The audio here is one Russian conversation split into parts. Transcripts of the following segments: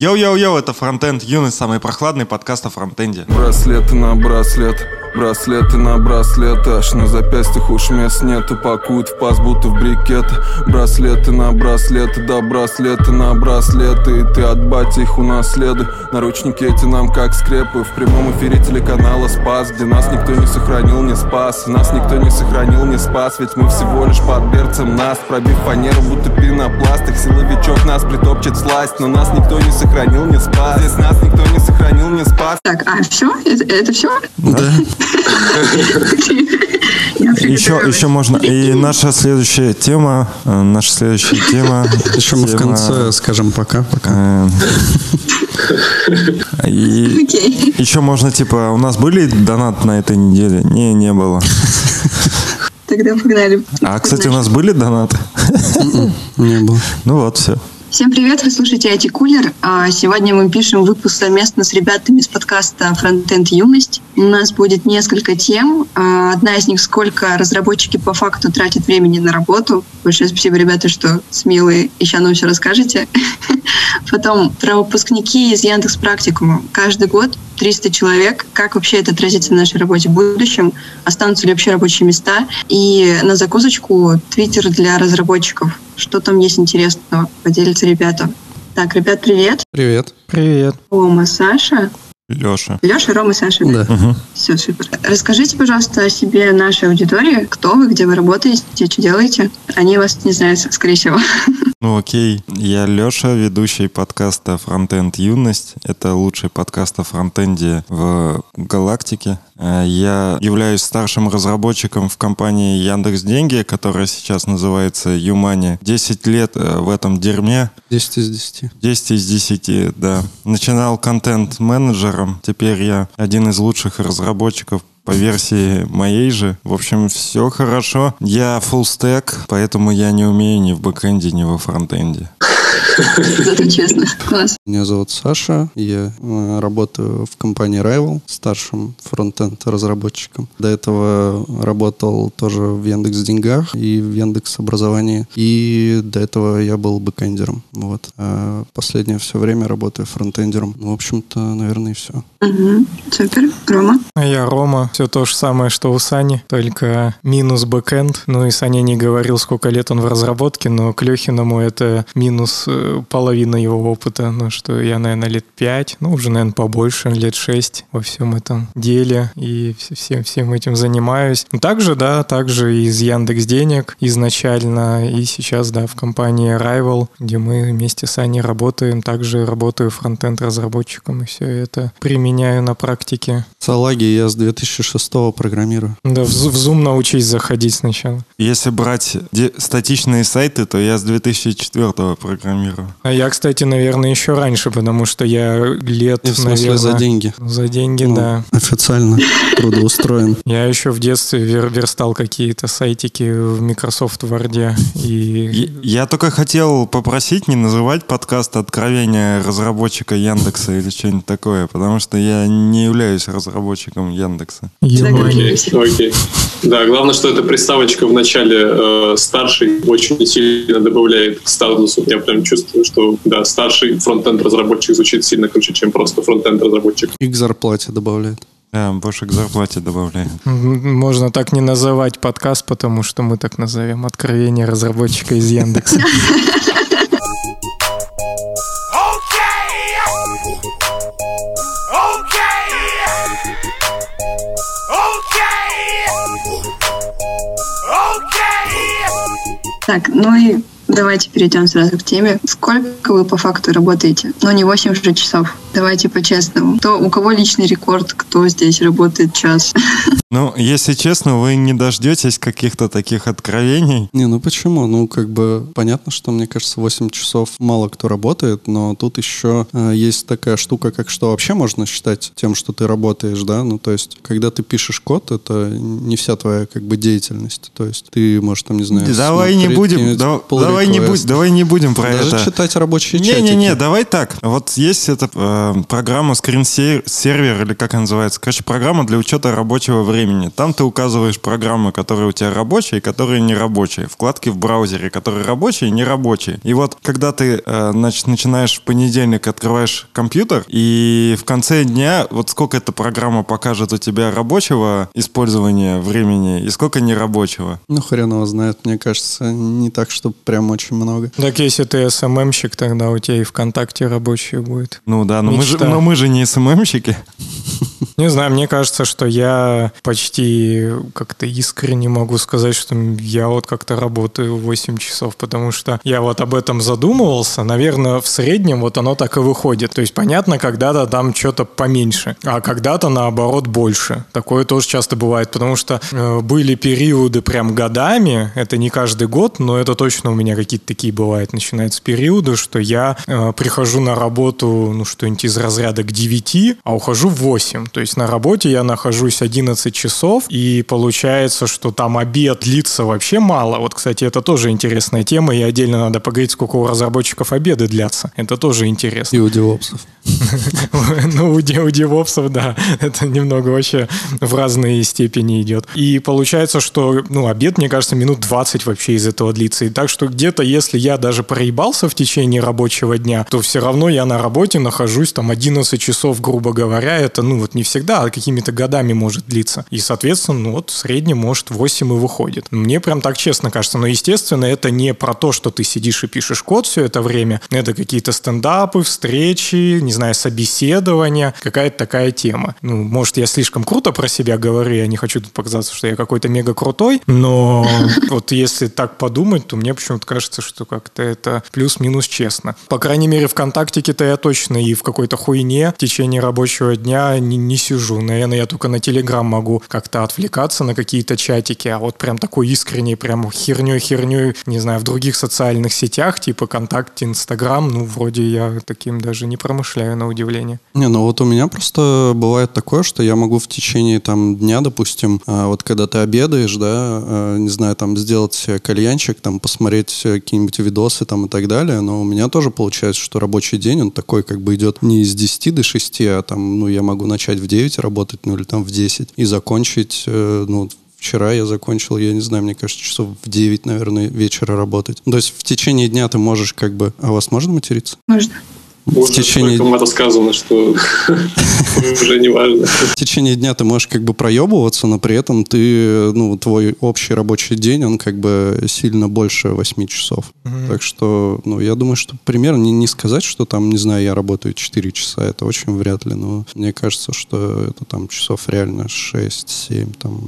Йоу-йоу-йоу, это Фронтенд Юность, самый прохладный подкаст о фронтенде. Браслеты на браслет, браслеты на браслет Аж на запястьях уж мест нету, пакуют в паз, будто в брикеты Браслеты на браслеты, да браслеты на браслеты И ты от бати их унаследуй Наручники эти нам как скрепы В прямом эфире телеканала Спас Где нас никто не сохранил, не спас. Нас никто не сохранил, не спас Ведь мы всего лишь под берцем нас. Пробив фанеру, будто пенопласт Их силовичок нас притопчет сласть Но нас никто не сохранил, не спас Здесь нас никто не сохранил, не спас Так, а все? Это, это все? Да. Еще, еще можно. И наша следующая тема, э, наша следующая тема. Еще мы в конце скажем пока. пока. э, И Окей. еще можно, типа, у нас были донаты на этой неделе? Не, не было. Тогда погнали. А, кстати, у нас были донаты? Не было. Ну вот, все. Всем привет, вы слушаете IT Кулер. А Сегодня мы пишем выпуск совместно с ребятами из подкаста Frontend Юность. У нас будет несколько тем. А, Одна из них, сколько разработчики по факту тратят времени на работу. Большое спасибо, ребята, что смелые сейчас нам все расскажете. Потом про выпускники из Яндекс Практикума. Каждый год 300 человек. Как вообще это отразится на нашей работе в будущем? Останутся ли вообще рабочие места? И на закусочку Твиттер для разработчиков. Что там есть интересного? Поделятся ребята. Так, ребят, привет. Привет. Привет. Рома, Саша. Леша. Леша, Рома, Саша. Да. Все, супер. Расскажите, пожалуйста, о себе нашей аудитории. Кто вы, где вы работаете, что делаете? Они вас не знают, скорее всего. Ну окей, я Леша, ведущий подкаста «Фронтенд Юность». Это лучший подкаст о фронтенде в галактике. Э, Я являюсь старшим разработчиком в компании Яндекс Деньги, которая сейчас называется Юмани. 10 лет э, в этом дерьме. 10 из 10. 10 из 10, да. Начинал контент-менеджером, теперь я один из лучших разработчиков по версии моей же. В общем, все хорошо. Я full stack, поэтому я не умею ни в бэкэнде, ни во фронтенде. Зато честно. Класс. Меня зовут Саша. Я э, работаю в компании Rival, старшим фронтенд разработчиком. До этого работал тоже в Яндекс Деньгах и в Яндекс Образовании. И до этого я был бэкэндером. Вот. А последнее все время работаю фронтендером. Ну, в общем-то, наверное, и все. Угу. Супер. Рома. Я Рома. Все то же самое, что у Сани, только минус бэкэнд. Ну и Саня не говорил, сколько лет он в разработке, но к Лехиному это минус э, половина его опыта. Ну что я, наверное, лет пять, ну уже, наверное, побольше, лет шесть во всем этом деле и вс- всем, всем этим занимаюсь. Ну, Также, да, также из Яндекс Денег изначально и сейчас, да, в компании Rival, где мы вместе с Аней работаем. Также работаю фронтенд разработчиком и все это применяю на практике. Салаги я с 2006 программирую. Да, в, в Zoom научись заходить сначала. Если брать де- статичные сайты, то я с 2004 программирую. А я, кстати, наверное, еще раньше, потому что я лет, И в смысле наверное... за деньги. За деньги, Ну, да. Официально трудоустроен. Я еще в детстве вер- верстал какие-то сайтики в Microsoft Word. И Я я только хотел попросить не называть подкаст «Откровение разработчика Яндекса» или что-нибудь такое, потому что я не являюсь разработчиком Яндекса. Окей, окей. Да, главное, что эта приставочка в начале э, старший очень сильно добавляет к статусу. Я прям чувствую, что да, старший фронтенд разработчик звучит сильно круче, чем просто фронтенд разработчик. И к зарплате добавляет. Да, больше к зарплате добавляю. М, Можно так не называть подкаст, потому что мы так назовем «Откровение разработчика из Яндекса». Так, ну и давайте перейдем сразу к теме. Сколько вы по факту работаете? Ну, не 8 же часов. Давайте по-честному. Кто, у кого личный рекорд, кто здесь работает час? Ну, если честно, вы не дождетесь каких-то таких откровений. Не, ну почему? Ну, как бы понятно, что, мне кажется, 8 часов мало кто работает, но тут еще э, есть такая штука, как что вообще можно считать тем, что ты работаешь, да? Ну, то есть, когда ты пишешь код, это не вся твоя, как бы, деятельность. То есть, ты, можешь, там, не знаю... Давай не будем, да- pull давай не будь, давай не будем про Даже это. читать рабочие чатики. Не-не-не, давай так. Вот есть эта э, программа скринсервер, или как она называется. Короче, программа для учета рабочего времени. Там ты указываешь программы, которые у тебя рабочие и которые не рабочие. Вкладки в браузере, которые рабочие и не рабочие. И вот когда ты э, значит, начинаешь в понедельник, открываешь компьютер, и в конце дня вот сколько эта программа покажет у тебя рабочего использования времени и сколько нерабочего? Ну, хрен его знает, мне кажется, не так, что прям очень много. Так если ты СММщик, тогда у тебя и ВКонтакте рабочие будет. Ну да, но, мы же, но мы же не СММщики. Не знаю, мне кажется, что я почти как-то искренне могу сказать, что я вот как-то работаю 8 часов, потому что я вот об этом задумывался. Наверное, в среднем вот оно так и выходит. То есть, понятно, когда-то там что-то поменьше, а когда-то, наоборот, больше. Такое тоже часто бывает, потому что э, были периоды прям годами, это не каждый год, но это точно у меня какие-то такие бывают. Начинается периоды, что я э, прихожу на работу, ну, что-нибудь из разряда к 9, а ухожу в 8. То есть на работе я нахожусь 11 часов, и получается, что там обед длится вообще мало. Вот, кстати, это тоже интересная тема, и отдельно надо поговорить, сколько у разработчиков обеды длятся. Это тоже интересно. И у девопсов. Ну, у девопсов, да, это немного вообще в разные степени идет. И получается, что, ну, обед, мне кажется, минут 20 вообще из этого длится. И так что где-то, если я даже проебался в течение рабочего дня, то все равно я на работе нахожусь там 11 часов, грубо говоря. Это, ну, вот не всегда, а какими-то годами может длиться. И, соответственно, ну, вот в среднем, может, 8 и выходит. Мне прям так честно кажется. Но, естественно, это не про то, что ты сидишь и пишешь код все это время. Это какие-то стендапы, встречи, не знаю, собеседования, какая-то такая тема. Ну, может, я слишком круто про себя говорю, я не хочу тут показаться, что я какой-то мега крутой, но вот если так подумать, то мне почему-то кажется, что как-то это плюс-минус честно. По крайней мере, ВКонтакте-то я точно и в какой-то хуйне в течение рабочего дня не, не сижу. Наверное, я только на Телеграм могу как-то отвлекаться на какие-то чатики, а вот прям такой искренний, прям херней-херней, не знаю, в других социальных сетях, типа ВКонтакте, Инстаграм, ну, вроде я таким даже не промышляю, на удивление. Не, ну вот у меня просто бывает такое, что я могу в течение там дня, допустим, а, вот когда ты обедаешь, да, а, не знаю, там сделать кальянчик, там посмотреть какие-нибудь видосы там и так далее, но у меня тоже получается, что рабочий день, он такой как бы идет не из 10 до 6, а там, ну, я могу начать в 9 работать, ну, или там в 10 и закончить, э, ну, Вчера я закончил, я не знаю, мне кажется, часов в 9, наверное, вечера работать. То есть в течение дня ты можешь как бы... А у вас можно материться? Можно в течение... мата сказано, что уже не важно. В течение дня ты можешь как бы проебываться, но при этом ты, ну, твой общий рабочий день, он как бы сильно больше 8 часов. Так что, ну, я думаю, что примерно не, не сказать, что там, не знаю, я работаю 4 часа, это очень вряд ли, но мне кажется, что это там часов реально 6-7, там,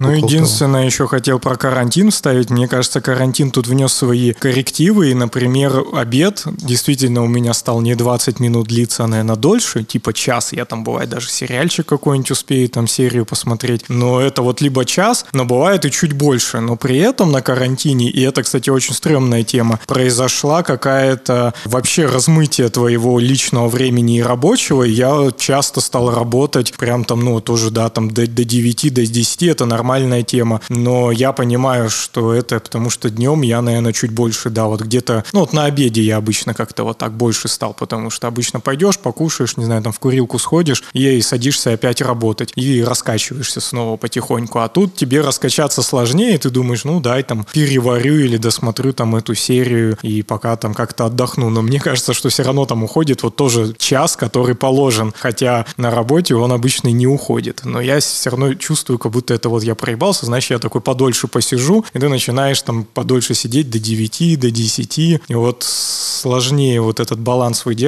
ну, единственное, еще хотел про карантин вставить. Мне кажется, карантин тут внес свои коррективы. И, например, обед действительно у меня стал не 20 минут длиться, а, наверное, дольше. Типа час. Я там, бывает, даже сериальчик какой-нибудь успею, там, серию посмотреть. Но это вот либо час, но бывает и чуть больше. Но при этом на карантине, и это, кстати, очень стрёмная тема, произошла какая-то вообще размытие твоего личного времени и рабочего. Я часто стал работать прям там, ну, тоже, да, там до, до 9, до 10. Это нормальная тема, но я понимаю, что это потому что днем я, наверное, чуть больше, да, вот где-то, ну вот на обеде я обычно как-то вот так больше стал, потому что обычно пойдешь, покушаешь, не знаю, там в курилку сходишь и садишься опять работать и раскачиваешься снова потихоньку, а тут тебе раскачаться сложнее, ты думаешь, ну дай там переварю или досмотрю там эту серию и пока там как-то отдохну, но мне кажется, что все равно там уходит вот тоже час, который положен, хотя на работе он обычно не уходит, но я все равно чувствую, как будто это вот я проебался, значит, я такой подольше посижу, и ты начинаешь там подольше сидеть до 9, до 10, и вот сложнее вот этот баланс выдерживать,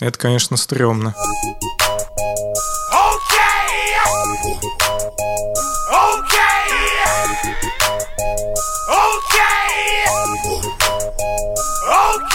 это, конечно, стрёмно. Okay!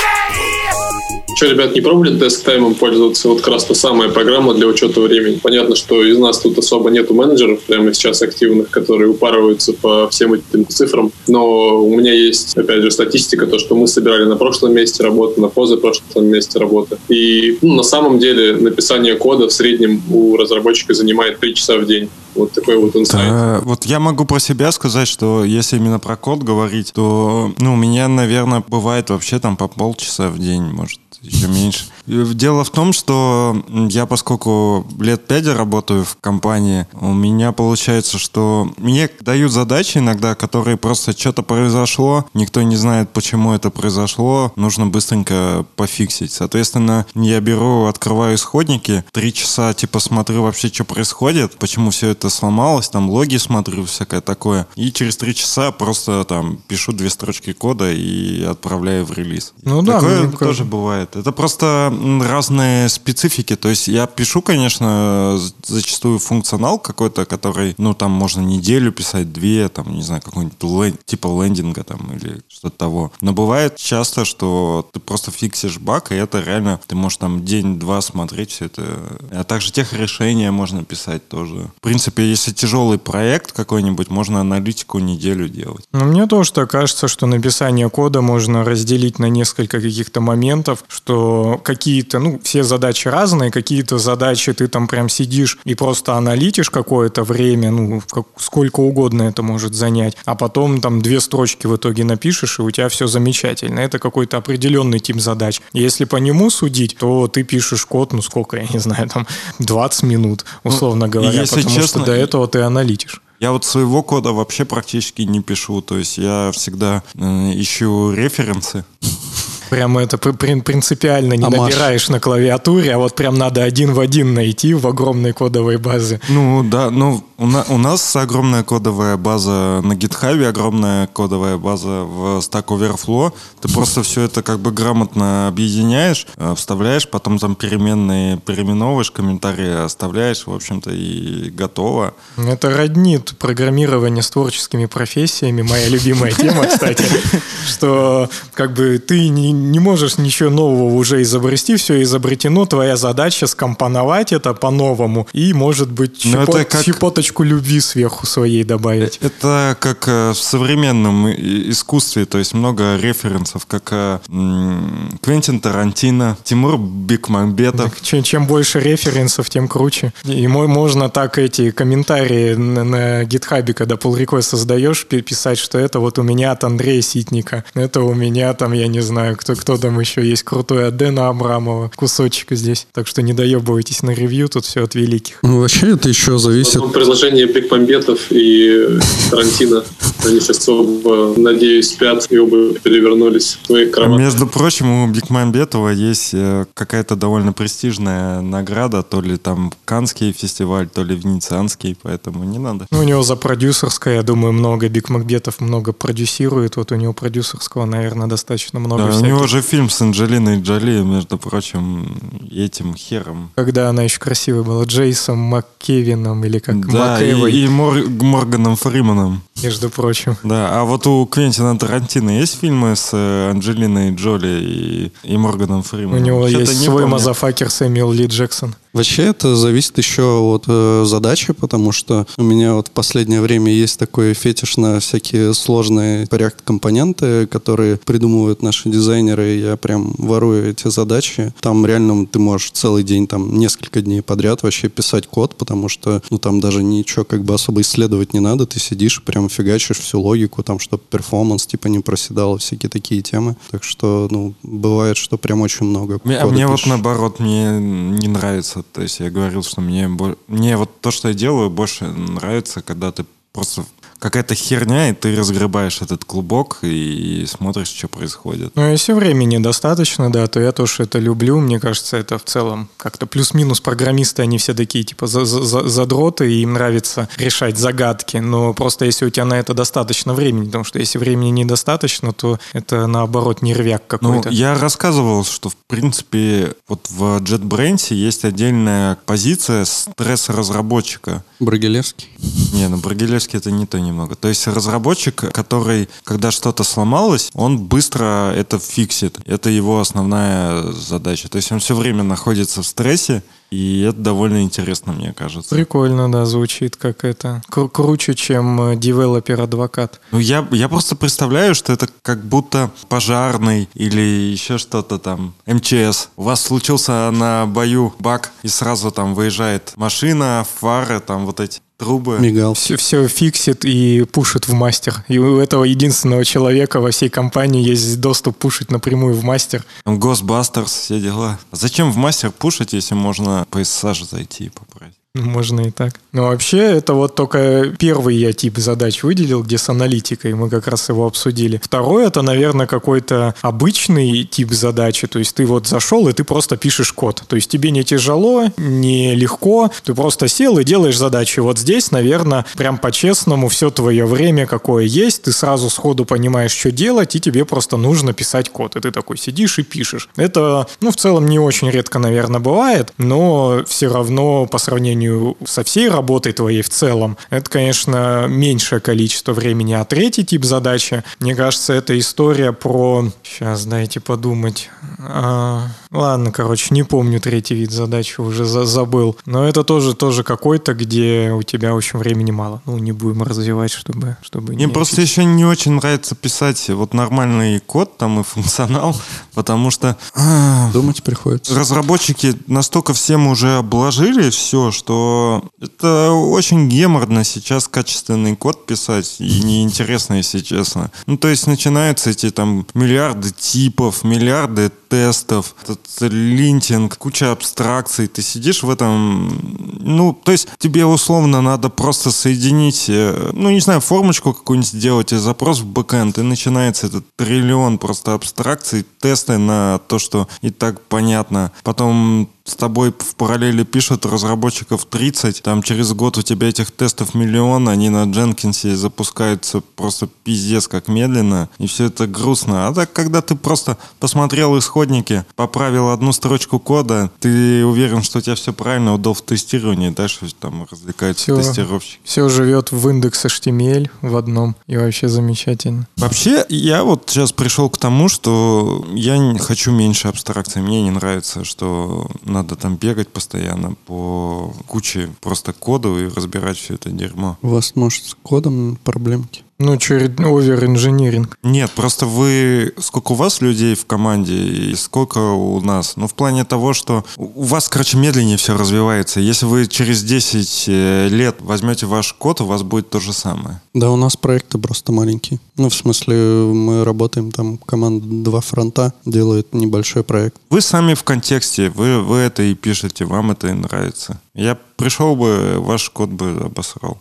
Что, ребят, не пробовали десктаймом пользоваться? Вот как раз та самая программа для учета времени. Понятно, что из нас тут особо нету менеджеров прямо сейчас активных, которые упарываются по всем этим цифрам. Но у меня есть, опять же, статистика, то, что мы собирали на прошлом месте работы, на позапрошлом месте работы. И ну, на самом деле написание кода в среднем у разработчика занимает 3 часа в день. Вот такой вот инсайт. Да, вот я могу про себя сказать, что если именно про код говорить, то ну, у меня, наверное, бывает вообще там по полчаса в день, может, еще меньше. Дело в том, что я, поскольку лет пять работаю в компании, у меня получается, что мне дают задачи иногда, которые просто что-то произошло, никто не знает, почему это произошло, нужно быстренько пофиксить. Соответственно, я беру, открываю исходники, три часа типа смотрю вообще, что происходит, почему все это сломалось, там логи смотрю, всякое такое. И через три часа просто там пишу две строчки кода и отправляю в релиз. Ну да, Такое мне тоже бывает. Это просто разные специфики. То есть я пишу, конечно, зачастую функционал какой-то, который, ну, там можно неделю писать, две, там, не знаю, какой-нибудь лен- типа лендинга там или что-то того. Но бывает часто, что ты просто фиксишь баг, и это реально, ты можешь там день-два смотреть все это. А также тех решения можно писать тоже. В принципе, если тяжелый проект какой-нибудь, можно аналитику неделю делать. Ну, мне тоже так кажется, что написание кода можно разделить на несколько каких-то моментов, что какие-то, ну, все задачи разные, какие-то задачи ты там прям сидишь и просто аналитишь какое-то время, ну, как, сколько угодно это может занять, а потом там две строчки в итоге напишешь, и у тебя все замечательно. Это какой-то определенный тип задач. Если по нему судить, то ты пишешь код, ну, сколько, я не знаю, там 20 минут, условно говоря, Ну, если потому честно, что до этого ты аналитишь. Я вот своего кода вообще практически не пишу, то есть я всегда э, ищу референсы. Прямо это при- при- принципиально не А набираешь на клавиатуре, а вот прям надо один в один найти в огромной кодовой базе. Ну да, ну у, на- у нас огромная кодовая база на GitHub, огромная кодовая база в Stack Overflow. Ты просто все это как бы грамотно объединяешь, э, вставляешь, потом там переменные переименовываешь, комментарии оставляешь, в общем-то, и готово. Это роднит программирование с творческими профессиями, моя любимая тема, кстати, что как бы ты не, не можешь ничего нового уже изобрести, все изобретено, твоя задача скомпоновать это по-новому и, может быть, Ну, это щепот- как- щепоточку любви сверху своей добавить. Это как э, в современном искусстве, то есть много референсов, как э, Квентин Тарантино, Тимур Бекмамбетов. Чем, чем больше референсов, тем круче. И мо- можно так эти комментарии на, на гитхабе, когда pull request создаешь, пи- писать, что это вот у меня от Андрея Ситника, это у меня там, я не знаю, кто, кто там еще есть, крутой от Дэна Абрамова, кусочек здесь. Так что не доебывайтесь на ревью, тут все от великих. Ну, вообще это еще зависит... В предложении Бекмамбетов и Тарантино. Они сейчас оба, надеюсь, спят и оба перевернулись в своих кроватях. Между прочим, у Бекмамбетова есть э, какая-то довольно престижная награда, то ли там Канский фестиваль, то ли Венецианский, поэтому не надо. Ну, у него за продюсерское, я думаю, много. Биг Макбетов много продюсирует. Вот у него продюсерского, наверное, достаточно много Да, у всяких. Него же фильм с Анджелиной Джоли, между прочим, этим хером. Когда она еще красивая была, Джейсом МакКевином или как да, МакЭвой, и, и Мор- Морганом Фриманом. между прочим. Да, а вот у Квентина Тарантино есть фильмы с э, Анджелиной Джоли и, и Морганом У Фриманом? него Чё-то есть не свой помню. motherfucker Сэмюэл Ли Джексон. Вообще это зависит еще от э, задачи, потому что у меня вот в последнее время есть такой фетиш на всякие сложные React-компоненты, которые придумывают наши дизайнеры, и я прям ворую эти задачи. Там реально ты можешь целый день, там несколько дней подряд вообще писать код, потому что ну там даже ничего как бы особо исследовать не надо, ты сидишь и прям фигачишь всю логику, там, чтобы performance типа не проседал, всякие такие темы. Так что, ну, бывает, что прям очень много Мне, а кода мне вот пишешь. наоборот, мне не нравится. То есть я говорил, что мне, мне вот то, что я делаю, больше нравится, когда ты просто какая-то херня, и ты разгребаешь этот клубок и смотришь, что происходит. Но если времени достаточно, да, то я тоже это люблю. Мне кажется, это в целом как-то плюс-минус программисты, они все такие типа за- за- за- задроты, и им нравится решать загадки. Но просто если у тебя на это достаточно времени, потому что если времени недостаточно, то это наоборот нервяк Ну, какой-то. я рассказывал, что, в принципе, вот в JetBrains есть отдельная позиция стресс-разработчика. Брагилевский. Не, ну Брагилевский это не то немного. То есть разработчик, который, когда что-то сломалось, он быстро это фиксит. Это его основная задача. То есть он все время находится в стрессе, и это довольно интересно, мне кажется. Прикольно, да, звучит как это. Кру- круче, чем э, developer advocate. Ну, я, я просто представляю, что это как будто пожарный или еще что-то там, МЧС. У вас случился на бою баг, и сразу там выезжает машина, фары, там вот эти трубы. Мигал. Все, все фиксит и пушит в мастер. И у этого единственного человека во всей компании есть доступ пушить напрямую в мастер. Ghostbusters, все дела. Зачем в мастер пушить, если можно по SSH зайти и поправить? Ну, Можно и так. Но вообще это вот только первый я тип задач выделил, где с аналитикой, мы как раз его обсудили. Второй это, наверное, какой-то обычный тип задачи, то есть ты вот зашел и ты просто пишешь код. То есть тебе не тяжело, не легко, ты просто сел и делаешь задачи. Вот здесь, наверное, прям по-честному все твое время, какое есть, ты сразу сходу понимаешь, что делать, и тебе просто нужно писать код. И ты такой сидишь и пишешь. Это, ну, в целом не очень редко, наверное, бывает, но все равно по сравнению со всей работой твоей в целом, это, конечно, меньшее количество времени. А третий тип задачи, мне кажется, это история про... Сейчас, дайте подумать. А, ладно, короче, не помню третий вид задачи, уже за забыл. Но это тоже, тоже какой-то, где у тебя очень времени мало. Ну, не будем развивать, чтобы... чтобы Мне не просто еще не очень нравится писать вот нормальный код там и функционал, потому что а, Думать приходится. разработчики настолько всем уже обложили все, что это очень геморно сейчас качественный код писать и неинтересно, если честно. Ну, то есть начинаются эти там миллиарды типов, миллиарды тестов, этот линтинг, куча абстракций. Ты сидишь в этом... Ну, то есть тебе условно надо просто соединить, э, ну, не знаю, формочку какую-нибудь сделать и запрос в бэкэнд, и начинается этот триллион просто абстракций, тесты на то, что и так понятно. Потом с тобой в параллели пишут разработчиков 30, там через год у тебя этих тестов миллион, они на Дженкинсе запускаются просто пиздец как медленно, и все это грустно. А так, когда ты просто посмотрел исходники, поправил одну строчку кода, ты уверен, что у тебя все правильно, удал в тестировании, дальше там развлекаются Всё. тестировщики. Все живет в индекс HTML в одном, и вообще замечательно. Вообще, я вот сейчас пришел к тому, что я хочу меньше абстракций. Мне не нравится, что надо там бегать постоянно по куче просто коду и разбирать все это дерьмо. У вас, может, с кодом проблемки? Ну, овер-инжиниринг. Нет, просто вы... Сколько у вас людей в команде и сколько у нас? Ну, в плане того, что у вас, короче, медленнее все развивается. Если вы через 10 э, лет возьмете ваш код, у вас будет то же самое. Да, у нас проекты просто маленькие. Ну, в смысле, мы работаем там, команда два фронта делает небольшой проект. Вы сами в контексте, вы, вы это и пишете, вам это и нравится. Я пришел бы, ваш код бы обосрал.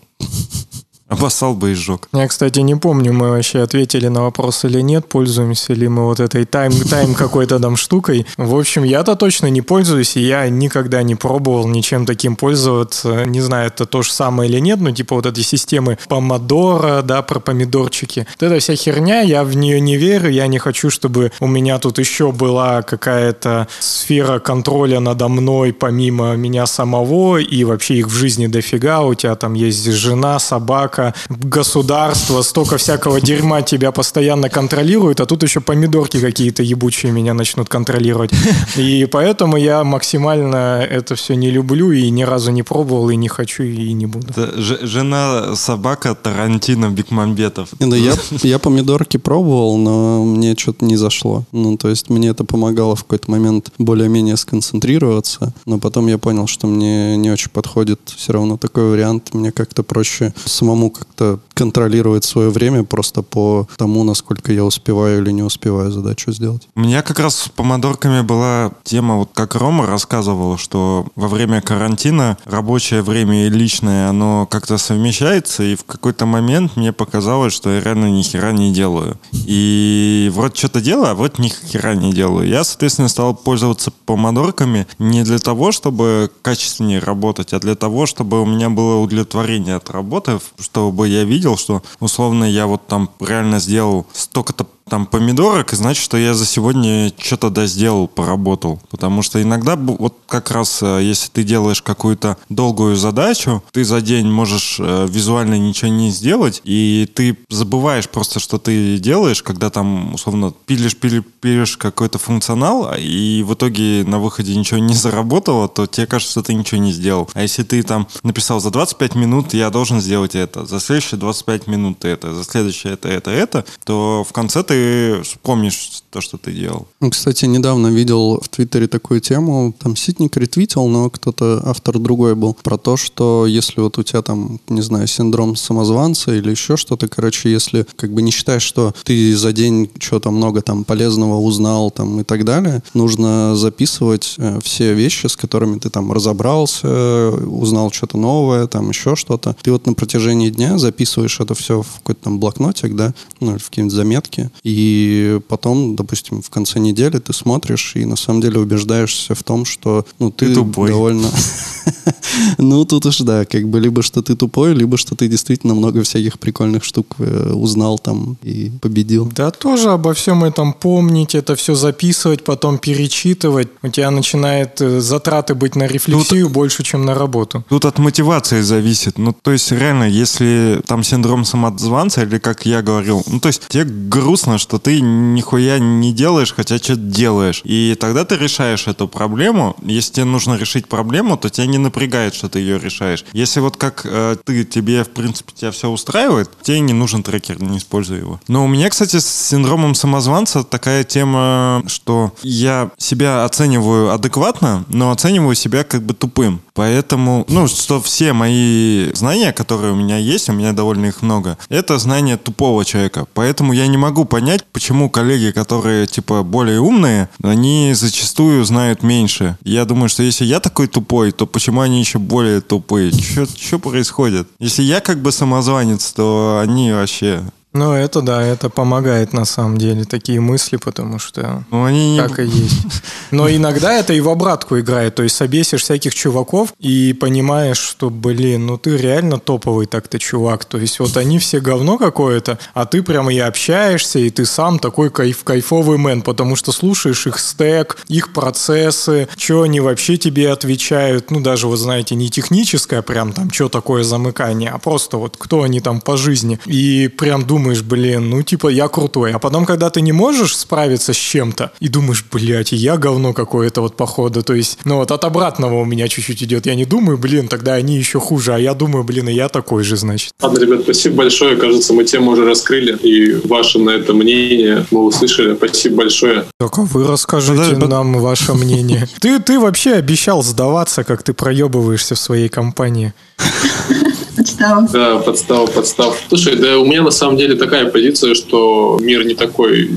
Обоссал бы и сжег. Я, кстати, не помню, мы вообще ответили на вопрос или нет, пользуемся ли мы вот этой тайм, тайм какой-то там штукой. В общем, я-то точно не пользуюсь, и я никогда не пробовал ничем таким пользоваться. Не знаю, это то же самое или нет, но типа вот этой системы помодора, да, про помидорчики. Вот эта вся херня, я в нее не верю, я не хочу, чтобы у меня тут еще была какая-то сфера контроля надо мной, помимо меня самого, и вообще их в жизни дофига, у тебя там есть жена, собака, государство, столько всякого дерьма тебя постоянно контролирует, а тут еще помидорки какие-то ебучие меня начнут контролировать. И поэтому я максимально это все не люблю и ни разу не пробовал, и не хочу, и не буду. Это ж- жена собака Тарантино Бекмамбетов. Не, ну, я, я помидорки пробовал, но мне что-то не зашло. Ну, то есть мне это помогало в какой-то момент более-менее сконцентрироваться, но потом я понял, что мне не очень подходит все равно такой вариант. Мне как-то проще самому как-то контролировать свое время просто по тому, насколько я успеваю или не успеваю задачу сделать. У меня как раз с помодорками была тема, вот как Рома рассказывал, что во время карантина рабочее время и личное, оно как-то совмещается, и в какой-то момент мне показалось, что я реально ни хера не делаю. И вроде что-то делаю, а вот ни хера не делаю. Я, соответственно, стал пользоваться помодорками не для того, чтобы качественнее работать, а для того, чтобы у меня было удовлетворение от работы, чтобы я видел, что условно я вот там реально сделал столько-то там помидорок, и значит, что я за сегодня что-то да сделал, поработал. Потому что иногда вот как раз, э, если ты делаешь какую-то долгую задачу, ты за день можешь э, визуально ничего не сделать, и ты забываешь просто, что ты делаешь, когда там, условно, пилишь, пилишь, пилишь какой-то функционал, а- и в итоге на выходе ничего не заработало, то тебе кажется, что ты ничего не сделал. А если ты там написал за 25 минут, я должен сделать это, за следующие 25 минут это, за следующее это, это, это, то в конце ты ты вспомнишь то, что ты делал. Ну, Кстати, недавно видел в Твиттере такую тему, там Ситник ретвитил, но кто-то, автор другой был, про то, что если вот у тебя там, не знаю, синдром самозванца или еще что-то, короче, если как бы не считаешь, что ты за день что-то много там полезного узнал там и так далее, нужно записывать э, все вещи, с которыми ты там разобрался, узнал что-то новое, там еще что-то. Ты вот на протяжении дня записываешь это все в какой-то там блокнотик, да, ну, в какие-нибудь заметки, и потом, допустим, в конце недели ты смотришь и на самом деле убеждаешься в том, что ну, ты, Ты тупой. довольно... Ну, тут уж да, как бы либо что ты тупой, либо что ты действительно много всяких прикольных штук э, узнал там и победил. Да тоже обо всем этом помнить, это все записывать, потом перечитывать. У тебя начинает э, затраты быть на рефлексию больше, чем на работу. Тут от мотивации зависит. Ну, то есть, реально, если там синдром самозванца, или как я говорил, ну, то есть, тебе грустно, что ты нихуя не делаешь, хотя что-то делаешь. И тогда ты решаешь эту проблему. Если тебе нужно решить проблему, то тебя не напрягает, что ты ее решаешь. Если вот как э, ты, тебе, в принципе, тебя все устраивает, тебе не нужен трекер, не используй его. Но у меня, кстати, с синдромом самозванца такая тема, что я себя оцениваю адекватно, но оцениваю себя как бы тупым. Поэтому, ну, что все мои знания, которые у меня есть, у меня довольно их много, это знания тупого человека. Поэтому я не могу понять, почему коллеги, которые, типа, более умные, они зачастую знают меньше. Я думаю, что если я такой тупой, то почему они еще более тупые? Что происходит? Если я как бы самозванец, то они вообще... Ну, это да, это помогает на самом деле, такие мысли, потому что Ну, они не... так и есть. Но иногда это и в обратку играет, то есть собесишь всяких чуваков и понимаешь, что, блин, ну ты реально топовый так-то чувак, то есть вот они все говно какое-то, а ты прямо и общаешься, и ты сам такой кайф, кайфовый мэн, потому что слушаешь их стек, их процессы, что они вообще тебе отвечают, ну даже, вы знаете, не техническое прям там, что такое замыкание, а просто вот кто они там по жизни, и прям думаешь, блин, ну типа я крутой, а потом, когда ты не можешь справиться с чем-то, и думаешь, блядь, я говно какое-то вот походу, то есть, ну вот от обратного у меня чуть-чуть идет, я не думаю, блин, тогда они еще хуже, а я думаю, блин, и я такой же, значит. Ладно, ребят, спасибо большое. Кажется, мы тему уже раскрыли, и ваше на это мнение мы услышали. Спасибо большое. Только вы расскажите Подожди, под- нам ваше мнение. Ты, ты вообще обещал сдаваться, как ты проебываешься в своей компании. Подстава. Да, подстав, подстав. Слушай, да у меня на самом деле такая позиция, что мир не такой,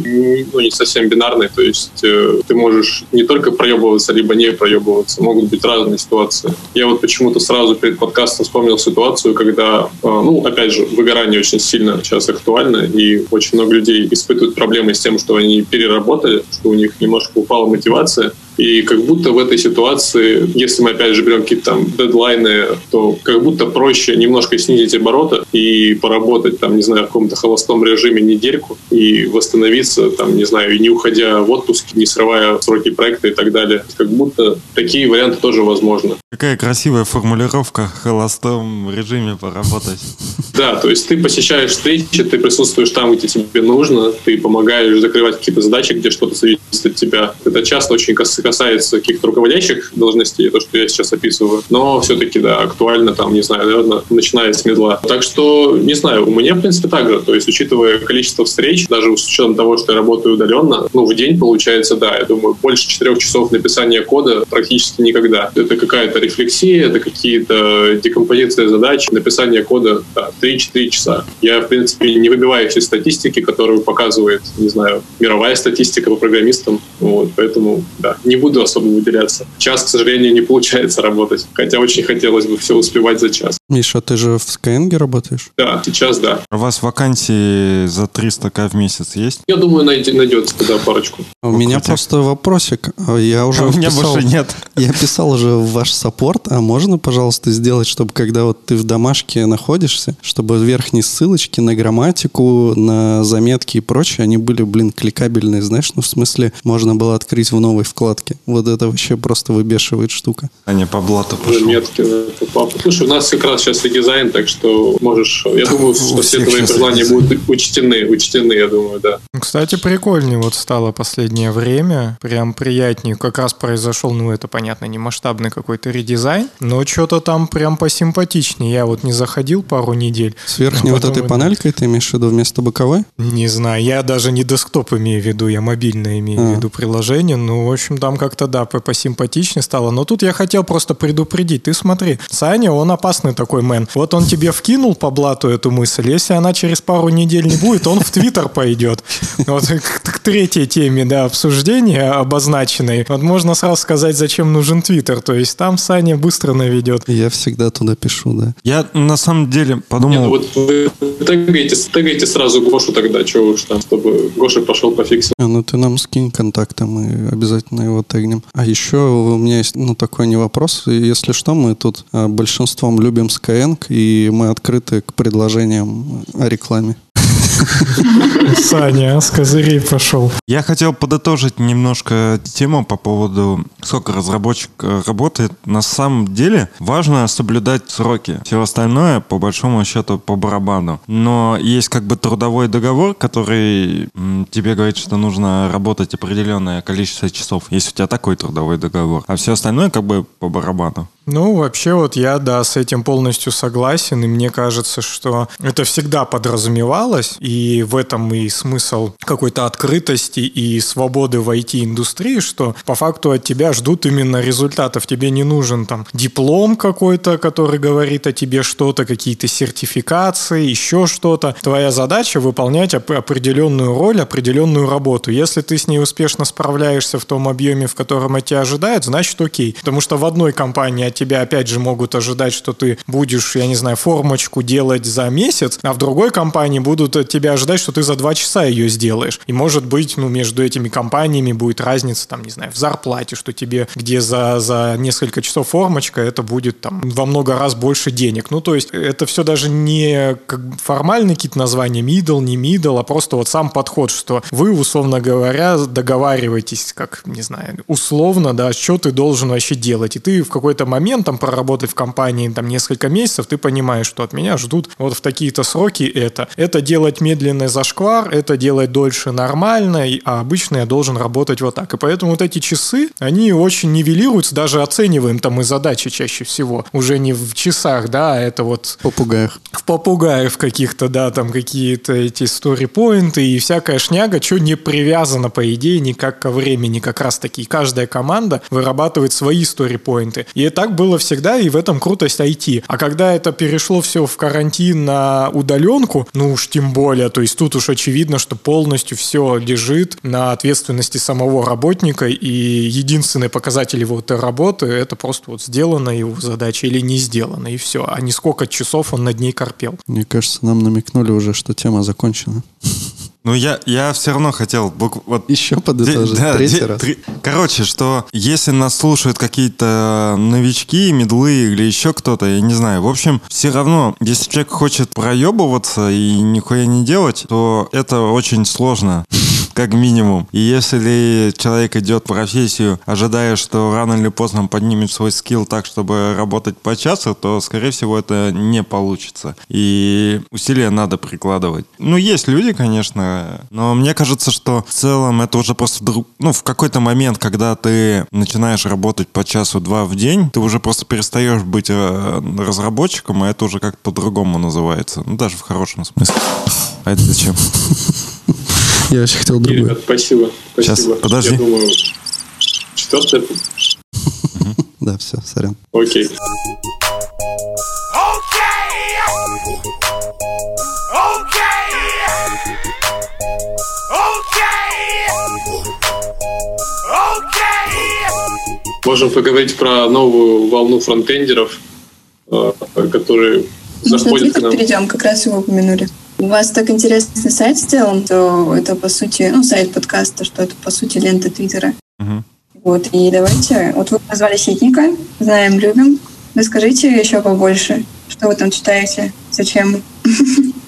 ну, не совсем бинарный. То есть э, ты можешь не только проебываться, либо не проебываться. Могут быть разные ситуации. Я вот почему-то сразу перед подкастом вспомнил ситуацию, когда, э, ну, опять же, выгорание очень сильно сейчас актуально, и очень много людей испытывают проблемы с тем, что они переработали, что у них немножко упала мотивация. И как будто в этой ситуации, если мы опять же берем какие-то там дедлайны, то как будто проще немножко снизить обороты и поработать там, не знаю, в каком-то холостом режиме недельку и восстановиться там, не знаю, и не уходя в отпуск, не срывая сроки проекта и так далее. Как будто такие варианты тоже возможны. Какая красивая формулировка в холостом режиме поработать. Да, то есть ты посещаешь встречи, ты присутствуешь там, где тебе нужно, ты помогаешь закрывать какие-то задачи, где что-то зависит от тебя. Это часто очень кас- касается каких-то руководящих должностей, то, что я сейчас описываю. Но все-таки, да, актуально там, не знаю, наверное, начиная с медла. Так что, не знаю, у меня, в принципе, так же. То есть, учитывая количество встреч, даже с учетом того, что я работаю удаленно, ну, в день получается, да, я думаю, больше четырех часов написания кода практически никогда. Это какая-то рефлексия, это какие-то декомпозиции задач, написание кода, да, 3-4 часа. Я, в принципе, не выбиваюсь из статистики, которую показывает, не знаю, мировая статистика по программистам. Вот, поэтому, да, не буду особо выделяться. Час, к сожалению, не получается работать, хотя очень хотелось бы все успевать за час. Миша, ты же в Skyeng работаешь? Да, сейчас да. У вас вакансии за 300к в месяц есть? Я думаю, найди- найдется тогда парочку. У меня крутяк. просто вопросик. А Я уже А у меня писал- больше нет. Я писал уже в ваш саппорт, а можно, пожалуйста, сделать, чтобы когда вот ты в домашке находишься, чтобы верхние ссылочки на грамматику, на заметки и прочее, они были, блин, кликабельные, знаешь, ну, в смысле, можно было открыть в новой вкладке разработки. Вот это вообще просто выбешивает штука. А не по блату пошел. Метки, да, Слушай, у нас как раз сейчас редизайн, так что можешь... Я думаю, что все твои пожелания будут учтены, учтены, я думаю, да. Кстати, прикольнее вот стало последнее время. Прям приятнее. Как раз произошел, ну это понятно, не масштабный какой-то редизайн, но что-то там прям посимпатичнее. Я вот не заходил пару недель. С верхней вот этой панелькой ты имеешь в виду вместо боковой? Не знаю, я даже не десктоп имею в виду, я мобильное имею а. в виду приложение. Ну, в общем, там как-то, да, посимпатичнее стало. Но тут я хотел просто предупредить. Ты смотри, Саня, он опасный такой мэн. Вот он тебе вкинул по блату эту мысль. Если она через пару недель не будет, он в Твиттер пойдет. Вот к, к третьей теме, да, обсуждения обозначенной. Вот можно сразу сказать, зачем нужен Твиттер. То есть там Саня быстро наведет. Я всегда туда пишу, да. Я на самом деле подумал... Не, ну вот вы тегайте, тегайте сразу Гошу тогда, что уж там, чтобы Гоша пошел пофиксил. А, ну ты нам скинь контакты, мы обязательно его тегнем. А еще у меня есть, ну, такой не вопрос. Если что, мы тут а, большинством любим Skyeng, и мы открыты к предложениям о рекламе. Саня, с козырей пошел. Я хотел подытожить немножко тему по поводу, сколько разработчик э, работает. На самом деле важно соблюдать сроки. Все остальное, по большому счету, по барабану. Но есть как бы трудовой договор, который тебе говорит, что нужно работать определенное количество часов, если у тебя такой трудовой договор. А все остальное как бы по барабану. Ну, вообще вот я, да, с этим полностью согласен, и мне кажется, что это всегда подразумевалось, и в этом и смысл какой-то открытости и свободы в IT-индустрии, что по факту от тебя ждут именно результатов. Тебе не нужен там диплом какой-то, который говорит о тебе что-то, какие-то сертификации, еще что-то. Твоя задача выполнять определенную роль, определенную работу. Если ты с ней успешно справляешься в том объеме, в котором от тебя ожидают, значит окей. Потому что в одной компании от тебя опять же могут ожидать, что ты будешь, я не знаю, формочку делать за месяц, а в другой компании будут от тебя ожидать, что ты за два часа ее сделаешь. И может быть, ну, между этими компаниями будет разница, там, не знаю, в зарплате, что тебе, где за, за несколько часов формочка, это будет там во много раз больше денег. Ну, то есть это все даже не как формальные какие-то названия, middle, не middle, а просто вот сам подход, что вы, условно говоря, договариваетесь, как, не знаю, условно, да, что ты должен вообще делать. И ты в какой-то момент момент, там, проработать в компании там несколько месяцев, ты понимаешь, что от меня ждут вот в такие-то сроки это. Это делать медленный зашквар, это делать дольше нормально, а обычно я должен работать вот так. И поэтому вот эти часы, они очень нивелируются, даже оцениваем там и задачи чаще всего. Уже не в часах, да, а это вот... В попугаях. В попугаях каких-то, да, там какие-то эти стори-поинты и всякая шняга, что не привязано, по идее, никак ко времени. Как раз таки каждая команда вырабатывает свои стори-поинты. И так так было всегда, и в этом крутость IT. А когда это перешло все в карантин на удаленку, ну уж тем более, то есть тут уж очевидно, что полностью все лежит на ответственности самого работника, и единственный показатель его этой работы это просто вот сделана его задача или не сделана, и все. А не сколько часов он над ней корпел. Мне кажется, нам намекнули уже, что тема закончена. Ну, я, я все равно хотел... Вот, Еще подытожить, да, третий де, раз. Три, короче, что если нас слушают какие-то новички, медлы или еще кто-то, я не знаю. В общем, все равно, если человек хочет проебываться и нихуя не делать, то это очень сложно как минимум. И если человек идет в профессию, ожидая, что рано или поздно он поднимет свой скилл так, чтобы работать по часу, то, скорее всего, это не получится. И усилия надо прикладывать. Ну, есть люди, конечно, но мне кажется, что в целом это уже просто друг... Ну, в какой-то момент, когда ты начинаешь работать по часу-два в день, ты уже просто перестаешь быть э, разработчиком, а это уже как-то по-другому называется. Ну, даже в хорошем смысле. А это зачем? Я очень хотел другое. Ребят, спасибо. спасибо. Сейчас, подожди. Я думаю, четвертое. Да, все, сорян. Окей. Можем поговорить про новую волну фронтендеров, э, которые заходят к нам. перейдем, как раз его упомянули. У вас так интересный сайт сделан, то это по сути, ну, сайт подкаста, что это по сути лента Твиттера. Угу. Вот, и давайте, вот вы назвали Ситника, знаем, любим. Расскажите еще побольше, что вы там читаете, зачем,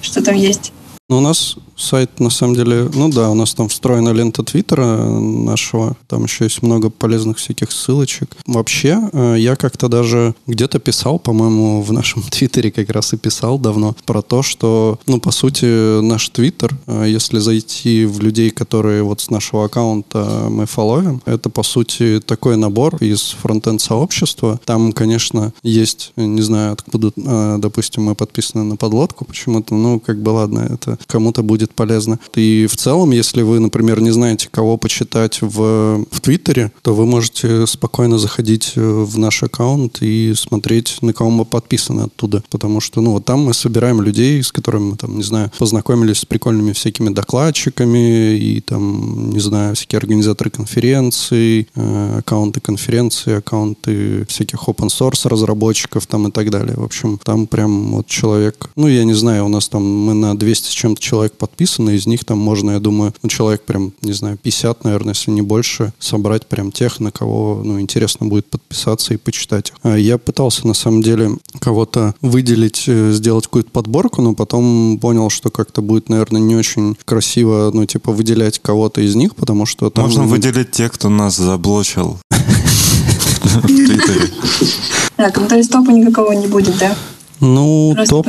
что там есть. Ну, у нас сайт, на самом деле, ну да, у нас там встроена лента Твиттера нашего, там еще есть много полезных всяких ссылочек. Вообще, э, я как-то даже где-то писал, по-моему, в нашем Твиттере как раз и писал давно про то, что, ну, по сути, наш Твиттер, э, если зайти в людей, которые вот с нашего аккаунта мы фоловим, это, по сути, такой набор из фронтенд сообщества. Там, конечно, есть, не знаю, откуда, э, допустим, мы подписаны на подлодку почему-то, ну, как бы, ладно, это кому-то будет полезно. И в целом, если вы, например, не знаете, кого почитать в, в Твиттере, то вы можете спокойно заходить э, в наш аккаунт и смотреть, на кого мы подписаны оттуда. Потому что, ну, вот там мы собираем людей, с которыми мы, там, не знаю, познакомились с прикольными всякими докладчиками и, там, не знаю, всякие организаторы конференций, э, аккаунты конференции, аккаунты всяких open source разработчиков там и так далее. В общем, там прям вот человек, ну, я не знаю, у нас там мы на 200 с чем-то человек подписаны, из них там можно, я думаю, ну, человек прям, не знаю, 50, наверное, если не больше, собрать прям тех, на кого, ну, интересно будет подписаться и почитать. А я пытался, на самом деле, кого-то выделить, э, сделать какую-то подборку, но потом понял, что как-то будет, наверное, не очень красиво, ну, типа, выделять кого-то из них, потому что там... Можно выделить тех, кто нас заблочил в Твиттере. Так, ну то есть топа никакого не будет, да? Ну, Просто топ,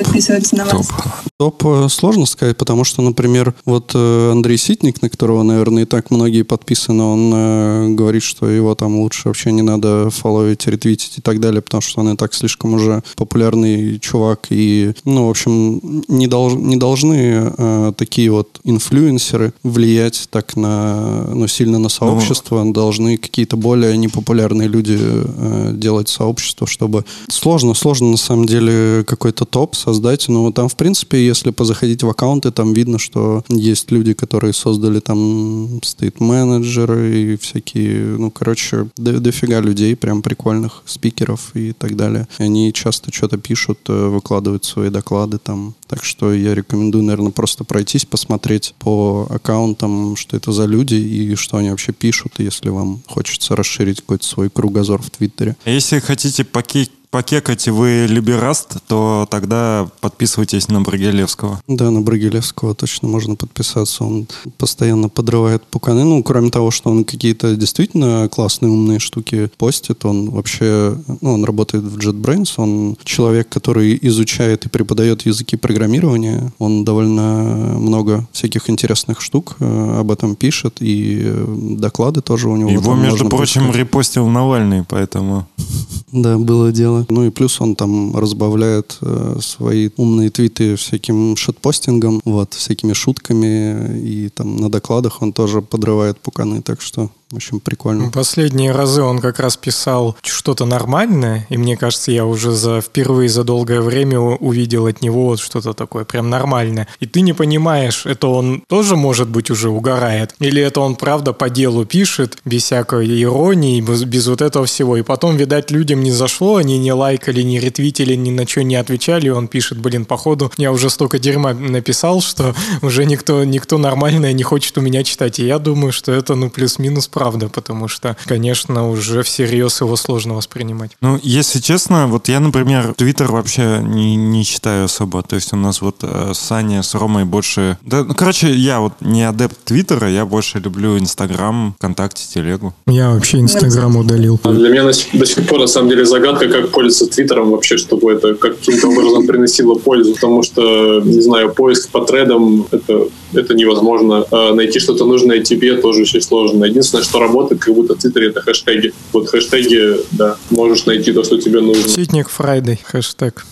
на вас. топ э, сложно сказать, потому что, например, вот э, Андрей Ситник, на которого, наверное, и так многие подписаны, он э, говорит, что его там лучше вообще не надо фолловить, ретвитить и так далее, потому что он и так слишком уже популярный чувак. И, ну, в общем, не, долж, не должны э, такие вот инфлюенсеры влиять так на, ну, сильно на сообщество. Должны какие-то более непопулярные люди э, делать сообщество, чтобы... Сложно, сложно на самом деле какой-то топ создать, но там, в принципе, если позаходить в аккаунты, там видно, что есть люди, которые создали там стейт-менеджеры и всякие, ну, короче, до- дофига людей, прям прикольных спикеров и так далее. Они часто что-то пишут, э, выкладывают свои доклады там. Так что я рекомендую, наверное, просто пройтись, посмотреть по аккаунтам, что это за люди и что они вообще пишут, если вам хочется расширить какой-то свой кругозор в Твиттере. А Если хотите поке- покекать и вы либераст, то тогда подписывайтесь на Брагелевского. Да, на Брагилевского точно можно подписаться. Он постоянно подрывает пуканы. Ну, кроме того, что он какие-то действительно классные умные штуки постит, он вообще, ну, он работает в JetBrains, он человек, который изучает и преподает языки программирования. Он довольно много всяких интересных штук э, об этом пишет, и э, доклады тоже у него Его, между прочим, поискать. репостил Навальный, поэтому... Да, было дело. Ну и плюс он там разбавляет э, свои умные твиты всяким шитпостингом, вот, всякими шутками, и там на докладах он тоже подрывает пуканы, так что, в общем, прикольно. Последние разы он как раз писал что-то нормальное, и мне кажется, я уже за впервые за долгое время увидел от него вот что-то такое прям нормальное. И ты не понимаешь, это он тоже, может быть, уже угорает, или это он правда по делу пишет, без всякой иронии, без, без вот этого всего. И потом, видать, людям не зашло, они не лайкали, не ретвитили, ни на что не отвечали, и он пишет, блин, походу, я уже столько дерьма написал, что уже никто, никто нормальное не хочет у меня читать. И я думаю, что это, ну, плюс-минус потому что, конечно, уже всерьез его сложно воспринимать. Ну, если честно, вот я, например, Твиттер вообще не, не читаю особо. То есть у нас вот э, Саня с Ромой больше... Да, ну, короче, я вот не адепт Твиттера, я больше люблю Инстаграм, ВКонтакте, Телегу. Я вообще Инстаграм удалил. А Для меня до сих, до сих пор, на самом деле, загадка, как пользоваться Твиттером вообще, чтобы это каким-то образом приносило пользу. Потому что, не знаю, поиск по тредам это, это невозможно. А найти что-то нужное тебе тоже очень сложно. Единственное, что работает, как будто в Твиттере, это хэштеги. Вот хэштеги, да, можешь найти то, что тебе нужно. Ситник Friday, хэштег.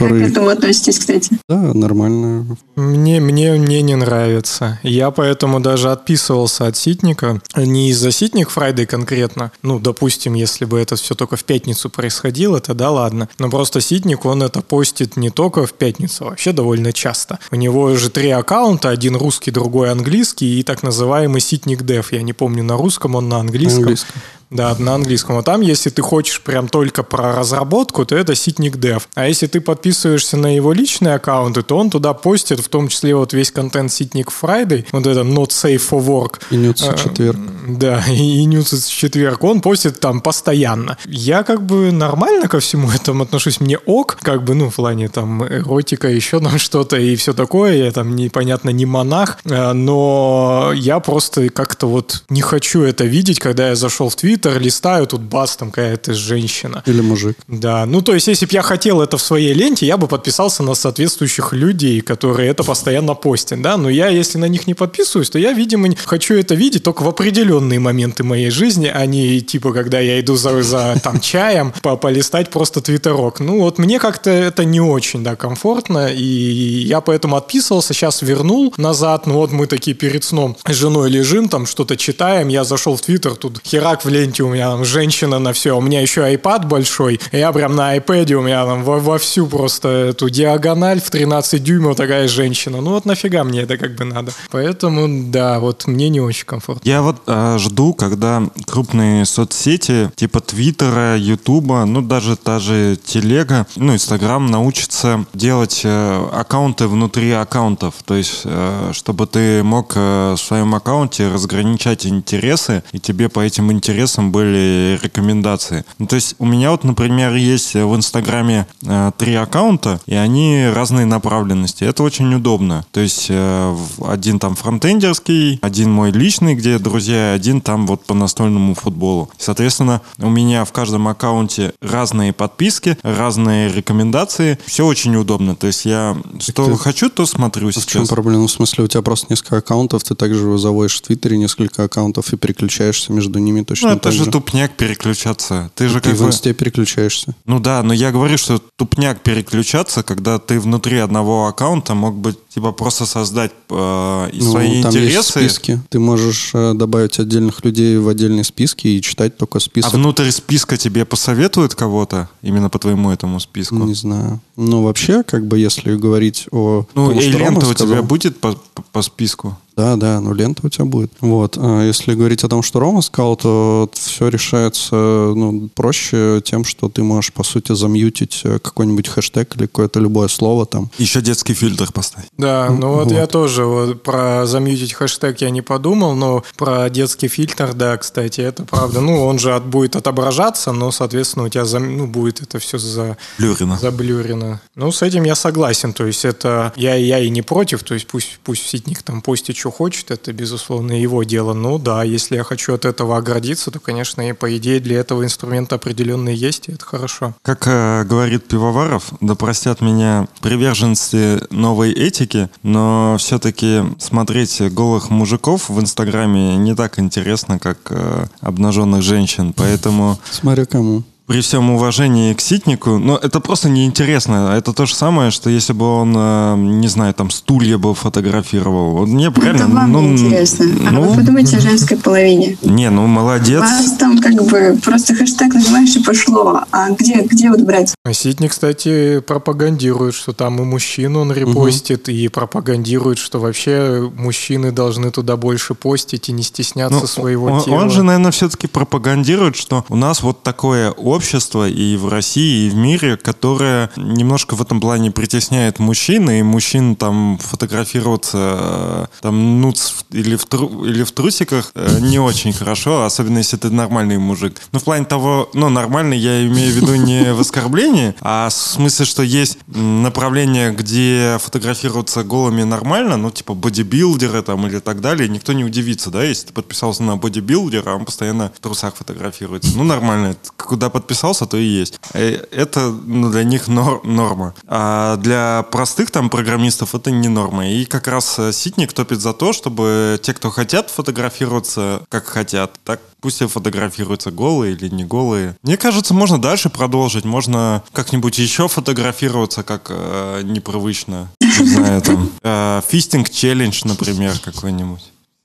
Как к Который, этому относитесь, кстати? да, нормально. Мне, мне, мне не нравится. Я поэтому даже отписывался от Ситника. Не из-за Ситник Friday конкретно. Ну, допустим, если бы это все только в пятницу происходило, тогда ладно. Но просто Ситник, он это постит не только в пятницу, а вообще довольно часто. У него же три аккаунта, один русский, другой английский и так называемый Ситник Dev. Я не помню, на русском он, на английском. Английском. Да, на английском. А там, если ты хочешь прям только про разработку, то это Ситник Dev. А если ты подписываешься на его личные аккаунты, то он туда постит в том числе вот весь контент Ситник Friday, вот это Not Safe for Work. И Нюца четверг. Да, и, и Нюца четверг. Он постит там постоянно. Я как бы нормально ко всему этому отношусь. Мне ок, как бы, ну, в плане там эротика, еще там что-то и все такое. Я там непонятно не монах, э, но я просто как-то вот не хочу это видеть, когда я зашел в Твиттер, листаю, тут бас, там какая-то женщина. Или мужик. Да, ну то есть если бы я хотел это в своей ленте, я бы подписался на соответствующих людей, которые это постоянно постят, да, но я, если на них не подписываюсь, то я, видимо, хочу это видеть только в определенные моменты моей жизни, а не типа, когда я иду за, за там чаем, по полистать просто твиттерок. Ну вот мне как-то это не очень, да, комфортно, и я поэтому отписывался, сейчас вернул назад, ну вот мы такие перед сном с женой лежим, там что-то читаем, я зашел в Твиттер, тут херак в ленте у меня там женщина на все, у меня еще iPad большой, я прям на iPad у меня там во, во всю просто эту диагональ в 13 дюймов такая женщина. Ну вот нафига мне это как бы надо. Поэтому, да, вот мне не очень комфортно. Я вот э, жду, когда крупные соцсети типа Твиттера, Ютуба, ну даже та же Телега, ну Инстаграм научатся делать э, аккаунты внутри аккаунтов. То есть, э, чтобы ты мог э, в своем аккаунте разграничать интересы, и тебе по этим интересам были рекомендации. Ну, то есть, у меня вот, например, есть в Инстаграме э, три аккаунта, и они разные направленности. Это очень удобно. То есть, э, один там фронтендерский, один мой личный, где друзья, один там вот по настольному футболу. Соответственно, у меня в каждом аккаунте разные подписки, разные рекомендации. Все очень удобно. То есть я что ты- хочу, то смотрю А в чем сейчас. проблема? В смысле, у тебя просто несколько аккаунтов, ты также заводишь в Твиттере несколько аккаунтов и переключаешься между ними точно Ну, это так же тупняк переключаться. Ты же Ты как в бы... инсте переключаешься. Ну да, но я говорю, что тупняк переключаться, когда ты внутри одного аккаунта мог бы типа просто создать э, и Ну, свои там есть интересы. списки. Ты можешь э, добавить отдельных людей в отдельные списки и читать только А список. внутрь списка тебе посоветуют кого-то именно по твоему этому списку? Не знаю. Ну, вообще, как бы, если говорить о... Ну, том, и лента у тебя будет по, по- по списку? Да, да, ну лента у тебя будет. Вот. А если говорить о том, что Рома сказал, то все решается ну, проще тем, что ты можешь, по сути, замьютить э, какой-нибудь хэштег или какое-то любое слово там. Еще детский фильтр поставь. Да, ну вот, вот. я тоже вот про замьютить хэштег я не подумал, но про детский фильтр, да, кстати, это правда. Ну, он же от- будет отображаться, но, соответственно, у тебя зам- ну, будет это все за, Блюрина. заблюрено. Ну, с этим я согласен. То есть это я, я и не против. То есть пусть, пусть ситник там постит, что хочет. Это, безусловно, его дело. Ну да, если я хочу от этого оградиться, то, конечно, и по идее для этого инструмент определенный есть, и это хорошо. Как э, говорит Пивоваров, да простят меня приверженцы новой этики, но все-таки смотреть голых мужиков в Инстаграме не так интересно, как э, обнаженных женщин. Поэтому Смотря кому. При всем уважении к Ситнику, но это просто неинтересно. Это то же самое, что если бы он, э, не знаю, там стулья бы фотографировал. Вот мне реально, Это вам ну, не интересно. А ну, вы подумайте о женской половине. Не, ну У молодец. вас там как бы просто хэштег нажимаешь и пошло. А где, где вот брать? А Ситни, кстати, пропагандирует, что там и мужчин он репостит, и пропагандирует, что вообще мужчины должны туда больше постить и не стесняться Ну, своего он, тела. он же, наверное, все-таки пропагандирует, что у нас вот такое общество и в России, и в мире, которое немножко в этом плане притесняет мужчин, и мужчин там фотографироваться э, там нуц или в, тру- или в трусиках э, не очень хорошо, особенно если ты нормальный мужик. Ну, в плане того, ну, нормальный я имею в виду не в оскорблении, а в смысле, что есть направление, где фотографироваться голыми нормально, ну, типа бодибилдеры там или так далее, никто не удивится, да, если ты подписался на бодибилдера, а он постоянно в трусах фотографируется. Ну, нормально, куда подписался, то и есть. Э, Это ну, для них нор- норма. А для простых там программистов это не норма. И как раз э, Ситник топит за то, чтобы те, кто хотят фотографироваться как хотят, так пусть и фотографируются голые или не голые. Мне кажется, можно дальше продолжить. Можно как-нибудь еще фотографироваться, как э, непривычно. Не знаю, там. э, Фистинг челлендж, например, какой-нибудь.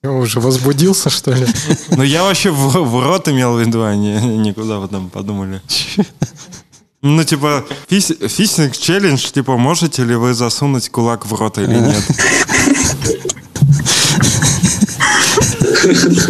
Уже возбудился, что ли? Ну, я вообще в, в рот имел в виду, а не никуда вы там подумали. Ну, типа, фис- фистинг челлендж, типа, можете ли вы засунуть кулак в рот или нет?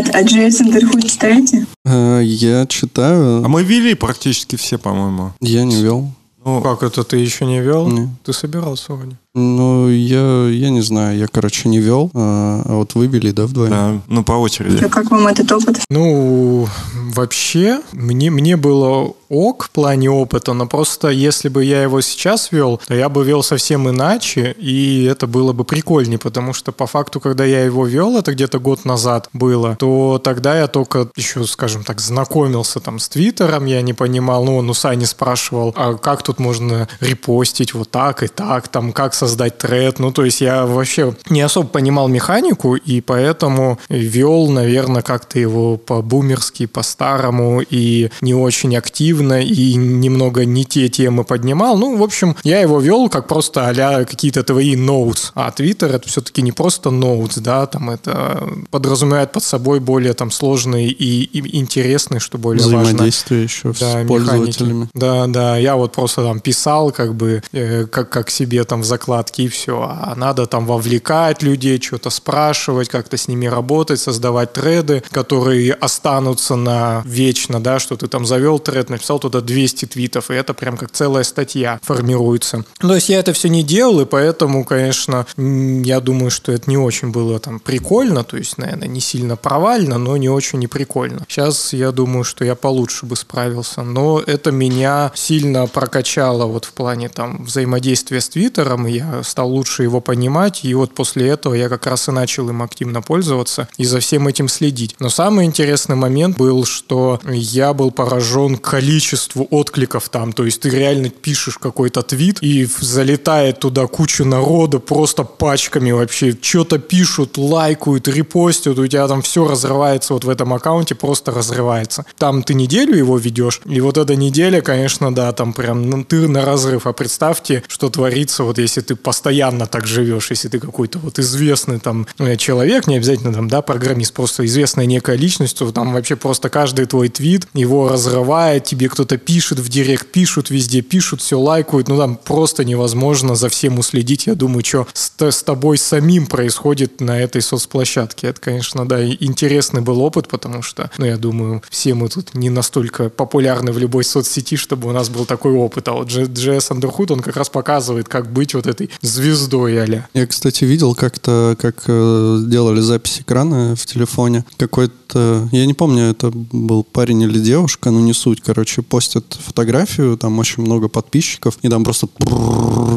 Ребят, а JS Underhood читаете? Э, Я читаю. А мы вели практически все, по-моему. Я не вел. Ну, Как это ты еще не вел? Не. Ты собирался вроде. Ну, я, я не знаю, я, короче, не вел, а, а вот выбили, да, вдвоем? да, ну по очереди. А как вам этот опыт? Ну, вообще, мне, мне было ок в плане опыта, но просто если бы я его сейчас вел, то я бы вел совсем иначе, и это было бы прикольнее, потому что по факту, когда я его вел, это где-то год назад было, то тогда я только еще, скажем так, знакомился там с Твиттером, я не понимал, ну, он у Сани спрашивал, а как тут можно репостить вот так и так, там, как создать тред, ну, то есть я вообще не особо понимал механику, и поэтому вел, наверное, как-то его по-бумерски, по-старому, и не очень активно, и немного не те темы поднимал. Ну, в общем, я его вел как просто а какие-то твои ноутс. А Твиттер это все-таки не просто ноутс, да, там это подразумевает под собой более там сложные и, и интересные, что более важно. Взаимодействие еще с Да, пользователями. механики. Да, да, я вот просто там писал как бы э, как, как себе там в закладке и все. А надо там вовлекать людей, что-то спрашивать, как-то с ними работать, создавать треды, которые останутся на вечно, да, что ты там завел тред, написал туда 200 твитов, и это прям как целая статья формируется. То есть я это все не делал, и поэтому, конечно, я думаю, что это не очень было там прикольно, то есть, наверное, не сильно провально, но не очень и прикольно. Сейчас я думаю, что я получше бы справился, но это меня сильно прокачало вот в плане там взаимодействия с Твиттером, и я стал лучше его понимать, и вот после этого я как раз и начал им активно пользоваться и за всем этим следить. Но самый интересный момент был, что я был поражен количеству откликов там, то есть ты реально пишешь какой-то твит, и залетает туда куча народа просто пачками вообще, что-то пишут, лайкают, репостят, у тебя там все разрывается вот в этом аккаунте, просто разрывается. Там ты неделю его ведешь, и вот эта неделя, конечно, да, там прям ну, ты на разрыв, а представьте, что творится вот если ты постоянно так живешь, если ты какой-то вот известный там э, человек, не обязательно там, да, программист, просто известная некая личность, то там вообще просто каждый твой твит его разрывает, тебе кто-то пишет в директ, пишут везде, пишут, все лайкают, ну там просто невозможно за всем уследить, я думаю, что с, с тобой самим происходит на этой соцплощадке. Это, конечно, да, интересный был опыт, потому что, ну, я думаю, все мы тут не настолько популярны в любой соцсети, чтобы у нас был такой опыт. А вот JS Underhood, он как раз показывает, как быть вот этой звездой а Я, кстати, видел как-то, как э, делали запись экрана в телефоне. Какой-то, я не помню, это был парень или девушка, ну не суть. Короче, постят фотографию, там очень много подписчиков, и там просто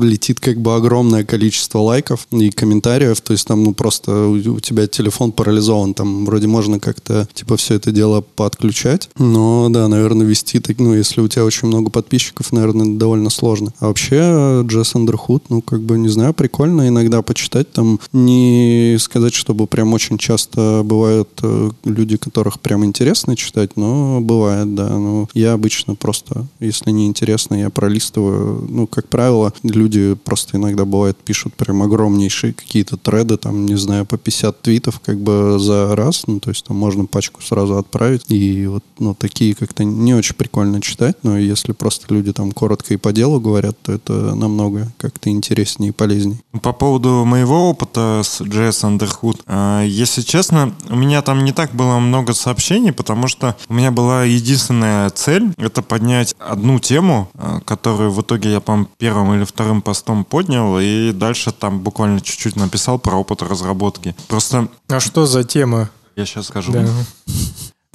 летит как бы огромное количество лайков и комментариев. То есть там ну просто у, у тебя телефон парализован, там вроде можно как-то типа все это дело подключать. Но да, наверное, вести, так, ну если у тебя очень много подписчиков, наверное, довольно сложно. А вообще Джесс Андерхуд, ну как бы не знаю, прикольно иногда почитать. Там не сказать, чтобы прям очень часто бывают э, люди, которых прям интересно читать, но бывает, да. Ну, я обычно просто, если не интересно, я пролистываю. Ну, как правило, люди просто иногда бывает пишут прям огромнейшие какие-то треды, там, не знаю, по 50 твитов как бы за раз. Ну, то есть там можно пачку сразу отправить. И вот, ну, такие как-то не очень прикольно читать, но если просто люди там коротко и по делу говорят, то это намного как-то интереснее и полезнее. По поводу моего опыта с JS Underhood, э, если честно, у меня там не так было много сообщений, потому что у меня была единственная цель — это поднять одну тему, э, которую в итоге я, по первым или вторым постом поднял, и дальше там буквально чуть-чуть написал про опыт разработки. Просто А что за тема? я сейчас скажу. Да.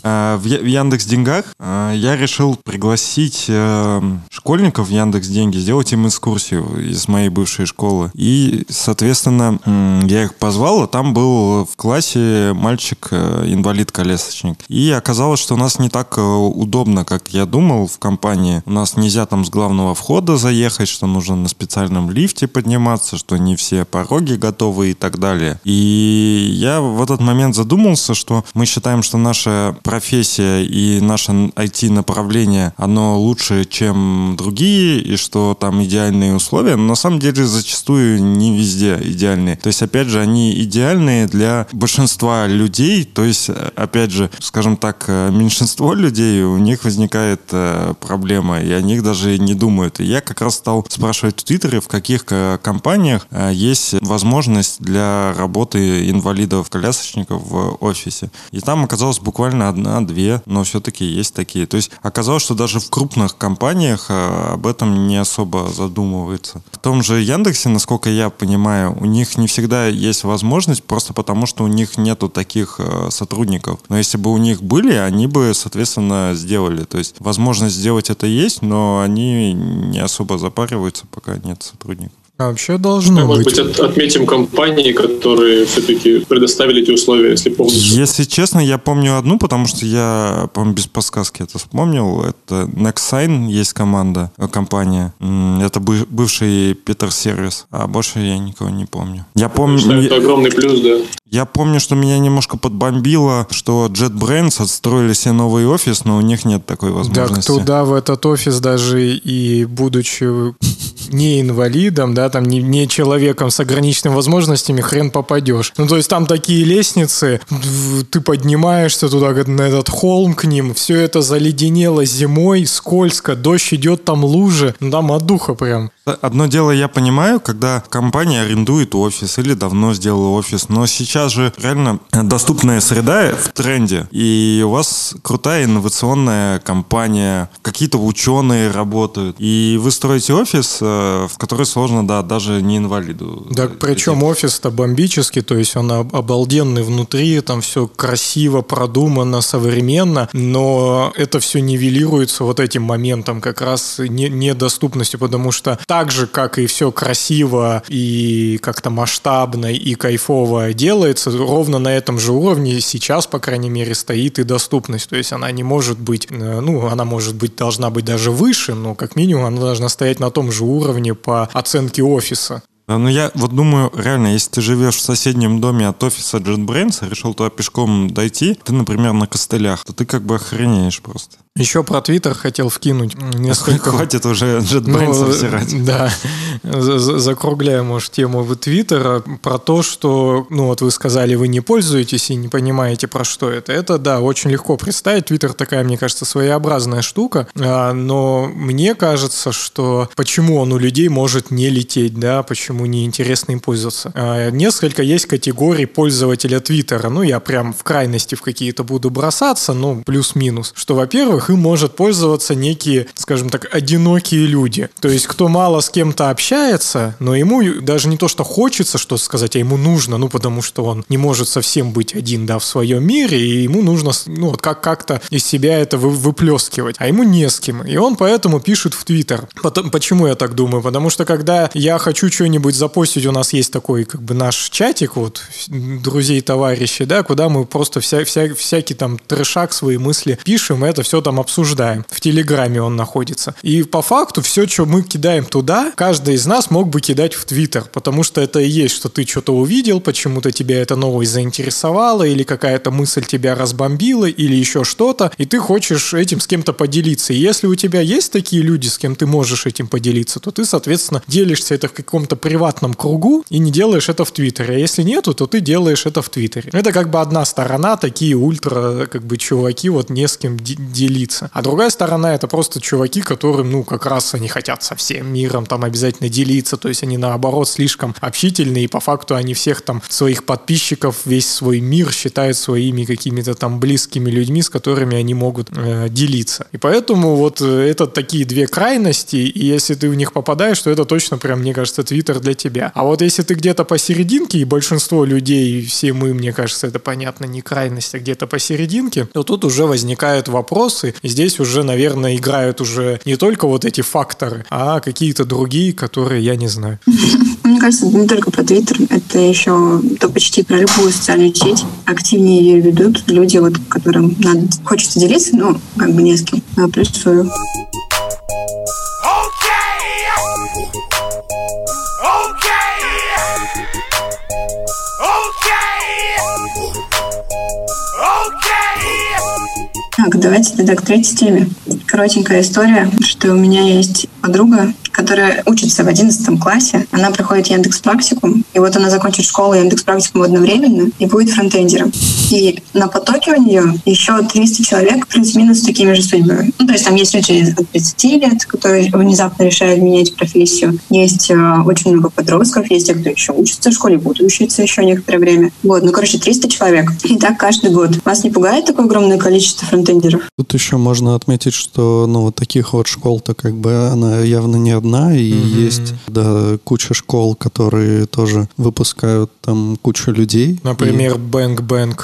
Э, В Яндекс Деньгах э, я решил пригласить э, школьников в Яндекс Деньги, сделать им экскурсию из моей бывшей школы. И, соответственно, я их позвал, а там был в классе мальчик э, инвалид-колясочник. И оказалось, что у нас не так э, удобно, как я думал в компании. У нас нельзя там с главного входа заехать, что нужно на специальном лифте подниматься, что не все пороги готовы и так далее. И я в этот момент задумался, что мы считаем, что наша профессия и наше IT-направление, оно лучше, чем другие, и что там идеальные условия, но на самом деле зачастую не везде идеальные. То есть, опять же, они идеальные для большинства людей, то есть, опять же, скажем так, меньшинство людей, у них возникает э, проблема, и о них даже не думают. И я как раз стал спрашивать в Твиттере, в каких компаниях э, есть возможность для работы инвалидов-колясочников в офисе. И там оказалось буквально одна-две, но все-таки есть такие. То есть оказалось, что даже в крупных компаниях э, об этом не особо задумываются. В том же Яндексе, насколько я понимаю, у них не всегда есть возможность, просто потому что у них нету таких э, сотрудников. Но если бы у них были, они бы, соответственно, сделали. То есть возможность сделать это есть, но они не особо запариваются, пока нет сотрудников. А вообще должно Может быть. быть, от, отметим компании, которые все-таки предоставили эти условия, если полностью. Если честно, я помню одну, потому что я, по без подсказки это вспомнил. Это NextSign есть команда, э, компания. Это бывший Питер Сервис, а больше я никого не помню. Я помню... Это огромный плюс, да. Я помню, что меня немножко подбомбило, что JetBrains отстроили себе новый офис, но у них нет такой возможности. Так туда, в этот офис, даже и будучи не инвалидом, да, там не, не человеком с ограниченными возможностями, хрен попадешь. Ну, то есть там такие лестницы, ты поднимаешься туда, на этот холм к ним, все это заледенело зимой, скользко, дождь идет, там лужи, ну, там от духа прям. Одно дело я понимаю, когда компания арендует офис или давно сделала офис, но сейчас же реально доступная среда в тренде, и у вас крутая инновационная компания, какие-то ученые работают, и вы строите офис, э, в который сложно, да, даже не инвалиду. Да, причем офис-то бомбический, то есть он обалденный внутри, там все красиво, продумано, современно, но это все нивелируется вот этим моментом как раз недоступностью, потому что та так же, как и все красиво и как-то масштабно и кайфово делается, ровно на этом же уровне сейчас, по крайней мере, стоит и доступность. То есть она не может быть, э, ну, она может быть, должна быть даже выше, но как минимум она должна стоять на том же уровне по оценке офиса. Ну, я вот думаю, реально, если ты живешь в соседнем доме от офиса JetBrains, решил туда пешком дойти, ты, например, на костылях, то ты как бы охренеешь просто. Еще про Твиттер хотел вкинуть несколько... Хватит уже JetBrains ну, всирать. Да, закругляю, может, тему Твиттера про то, что, ну вот вы сказали, вы не пользуетесь и не понимаете, про что это. Это, да, очень легко представить. Твиттер такая, мне кажется, своеобразная штука, а, но мне кажется, что почему он у людей может не лететь, да, почему неинтересно им пользоваться. А, несколько есть категорий пользователя Твиттера. Ну, я прям в крайности в какие-то буду бросаться, ну, плюс-минус. Что, во-первых, им может пользоваться некие, скажем так, одинокие люди. То есть, кто мало с кем-то общается, но ему даже не то, что хочется что сказать, а ему нужно, ну, потому что он не может совсем быть один, да, в своем мире, и ему нужно, ну, вот как- как-то из себя это вы- выплескивать. А ему не с кем. И он поэтому пишет в Твиттер. Потом, почему я так думаю? Потому что, когда я хочу что-нибудь запостить, у нас есть такой, как бы, наш чатик, вот, друзей, товарищей, да, куда мы просто вся, вся, всякий там трешак, свои мысли пишем, это все там обсуждаем. В Телеграме он находится. И по факту все, что мы кидаем туда, каждый из нас мог бы кидать в Твиттер, потому что это и есть, что ты что-то увидел, почему-то тебя эта новость заинтересовала, или какая-то мысль тебя разбомбила, или еще что-то, и ты хочешь этим с кем-то поделиться. И если у тебя есть такие люди, с кем ты можешь этим поделиться, то ты, соответственно, делишься это в каком-то приватном кругу и не делаешь это в Твиттере. А если нету, то ты делаешь это в Твиттере. Это как бы одна сторона, такие ультра, как бы, чуваки, вот не с кем делиться делиться. А другая сторона это просто чуваки, которым, ну, как раз они хотят со всем миром там обязательно делиться, то есть они наоборот слишком общительные, и по факту они всех там своих подписчиков, весь свой мир считают своими какими-то там близкими людьми, с которыми они могут э, делиться. И поэтому вот э, это такие две крайности, и если ты в них попадаешь, то это точно прям, мне кажется, Твиттер для тебя. А вот если ты где-то посерединке, и большинство людей, все мы, мне кажется, это понятно, не крайность, а где-то посерединке, то тут уже возникают вопросы, здесь уже, наверное, играют уже не только вот эти факторы, а какие-то другие, которые я не знаю. Мне кажется, не только про Твиттер, это еще то почти про любую социальную сеть. Активнее ее ведут люди, вот, которым надо, хочется делиться, но как бы не с кем. Плюсую. Давайте тогда к третьей теме. Коротенькая история, что у меня есть подруга, которая учится в 11 классе. Она проходит Яндекс практикум, и вот она закончит школу и Яндекс практикум одновременно и будет фронтендером. И на потоке у нее еще 300 человек плюс-минус с такими же судьбами. Ну, то есть там есть люди от 30 лет, которые внезапно решают менять профессию. Есть э, очень много подростков, есть те, кто еще учится в школе, будут учиться еще некоторое время. Вот, ну, короче, 300 человек. И так каждый год. Вас не пугает такое огромное количество фронтендеров? Тут еще можно отметить, что ну, вот таких вот школ-то как бы она явно не одна одна, и угу. есть да, куча школ, которые тоже выпускают там кучу людей. Например, и... Bang Bang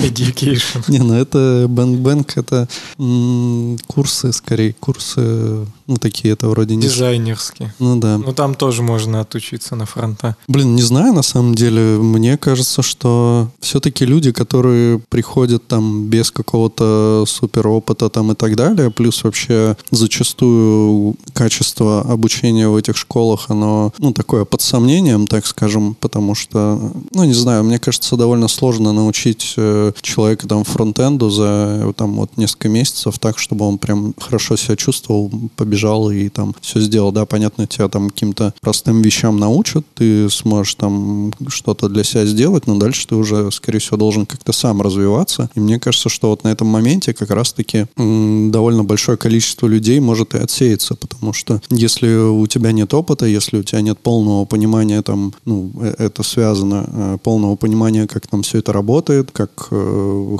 Education. Не, ну это Bang, это м- курсы, скорее, курсы ну, такие это вроде не... Дизайнерские. Ну, да. Ну, там тоже можно отучиться на фронта. Блин, не знаю, на самом деле. Мне кажется, что все-таки люди, которые приходят там без какого-то супер опыта там и так далее, плюс вообще зачастую качество обучения в этих школах, оно, ну, такое под сомнением, так скажем, потому что, ну, не знаю, мне кажется, довольно сложно научить э, человека там фронтенду за там вот несколько месяцев так, чтобы он прям хорошо себя чувствовал, побежал и там все сделал. Да, понятно, тебя там каким-то простым вещам научат, ты сможешь там что-то для себя сделать, но дальше ты уже, скорее всего, должен как-то сам развиваться. И мне кажется, что вот на этом моменте как раз-таки довольно большое количество людей может и отсеяться, потому что если у тебя нет опыта, если у тебя нет полного понимания там, ну, э, это связано, э, полного понимания, как там все это работает, как э,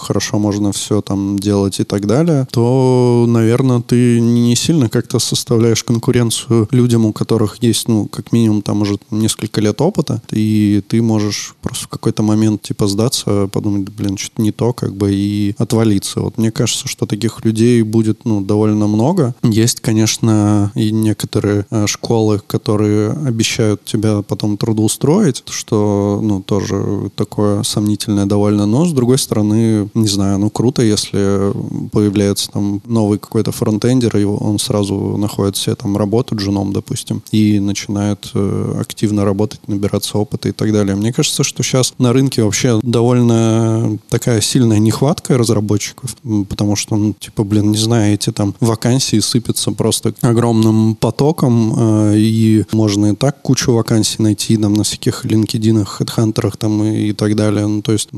хорошо можно все там делать и так далее, то, наверное, ты не сильно как-то составляешь конкуренцию людям, у которых есть, ну, как минимум, там уже несколько лет опыта, и ты можешь просто в какой-то момент, типа, сдаться, подумать, блин, что-то не то, как бы, и отвалиться. Вот мне кажется, что таких людей будет, ну, довольно много. Есть, конечно, и некоторые э, школы, которые обещают тебя потом трудоустроить, что, ну, тоже такое сомнительное довольно, но, с другой стороны, не знаю, ну, круто, если появляется там новый какой-то фронтендер, и он сразу находит себе там работу джуном, допустим, и начинает э, активно работать, набираться опыта и так далее. Мне кажется, что сейчас на рынке вообще довольно такая сильная нехватка разработчиков, потому что, ну, типа, блин, не знаю, эти там вакансии сыпятся просто огромным потоком, э, и можно и так кучу вакансий найти там на всяких LinkedIn, HeadHunter там и, и так далее. Ну, то есть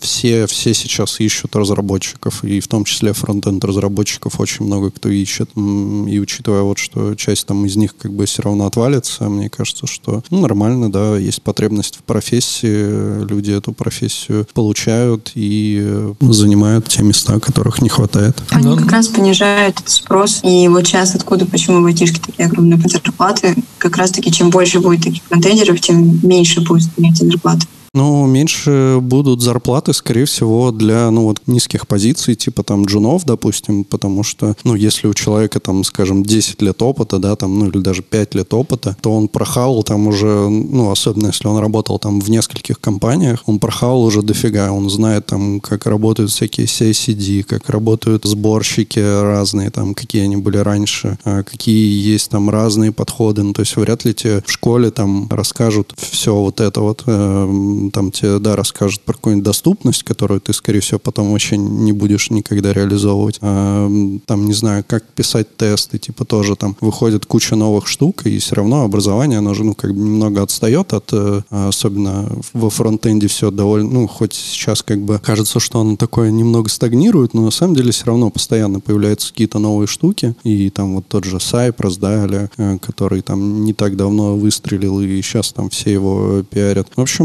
все, все сейчас ищут разработчиков, и в том числе фронтенд разработчиков очень много кто ищет, и учитывая вот, что часть там из них как бы все равно отвалится, мне кажется, что ну, нормально, да, есть потребность в профессии, люди эту профессию получают и э, занимают те места, которых не хватает. Они ну, как раз понижают этот спрос, и вот сейчас откуда, почему в айтишке такие огромные зарплаты, как раз-таки чем больше будет таких контейнеров, тем меньше будет эти зарплаты. Ну, меньше будут зарплаты, скорее всего, для, ну, вот низких позиций, типа там джунов, допустим, потому что, ну, если у человека там, скажем, 10 лет опыта, да, там, ну, или даже 5 лет опыта, то он прохавал там уже, ну, особенно если он работал там в нескольких компаниях, он прохавал уже дофига, он знает там, как работают всякие CICD, как работают сборщики разные, там, какие они были раньше, а какие есть там разные подходы, ну, то есть вряд ли тебе в школе там расскажут все вот это вот, э, там тебе, да, расскажут про какую-нибудь доступность, которую ты, скорее всего, потом вообще не будешь никогда реализовывать. А, там, не знаю, как писать тесты, типа тоже там выходит куча новых штук, и все равно образование, оно же, ну, как бы немного отстает от, э, особенно во фронтенде все довольно, ну, хоть сейчас как бы кажется, что оно такое немного стагнирует, но на самом деле все равно постоянно появляются какие-то новые штуки, и там вот тот же Cypress, да, или, э, который там не так давно выстрелил, и сейчас там все его пиарят. В общем,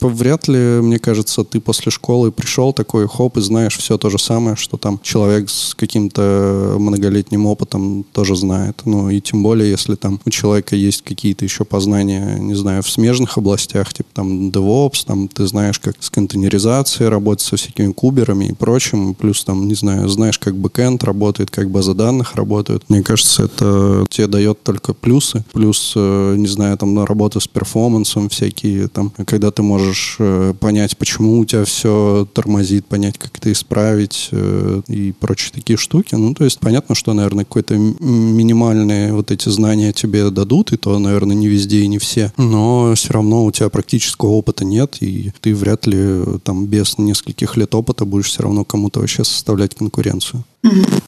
вряд ли, мне кажется, ты после школы пришел такой, хоп, и знаешь все то же самое, что там человек с каким-то многолетним опытом тоже знает. Ну, и тем более, если там у человека есть какие-то еще познания, не знаю, в смежных областях, типа там DevOps, там ты знаешь, как с контейнеризацией работать со всякими куберами и прочим, плюс там, не знаю, знаешь, как бэкэнд работает, как база данных работает. Мне кажется, это тебе дает только плюсы. Плюс, э, не знаю, там работа с перформансом всякие, там, когда ты можешь э, понять, почему у тебя все тормозит, понять, как это исправить э, и прочие такие штуки. Ну, то есть понятно, что, наверное, какое-то минимальные вот эти знания тебе дадут, и то, наверное, не везде и не все. Но все равно у тебя практического опыта нет, и ты вряд ли там без нескольких лет опыта будешь все равно кому-то вообще составлять конкуренцию.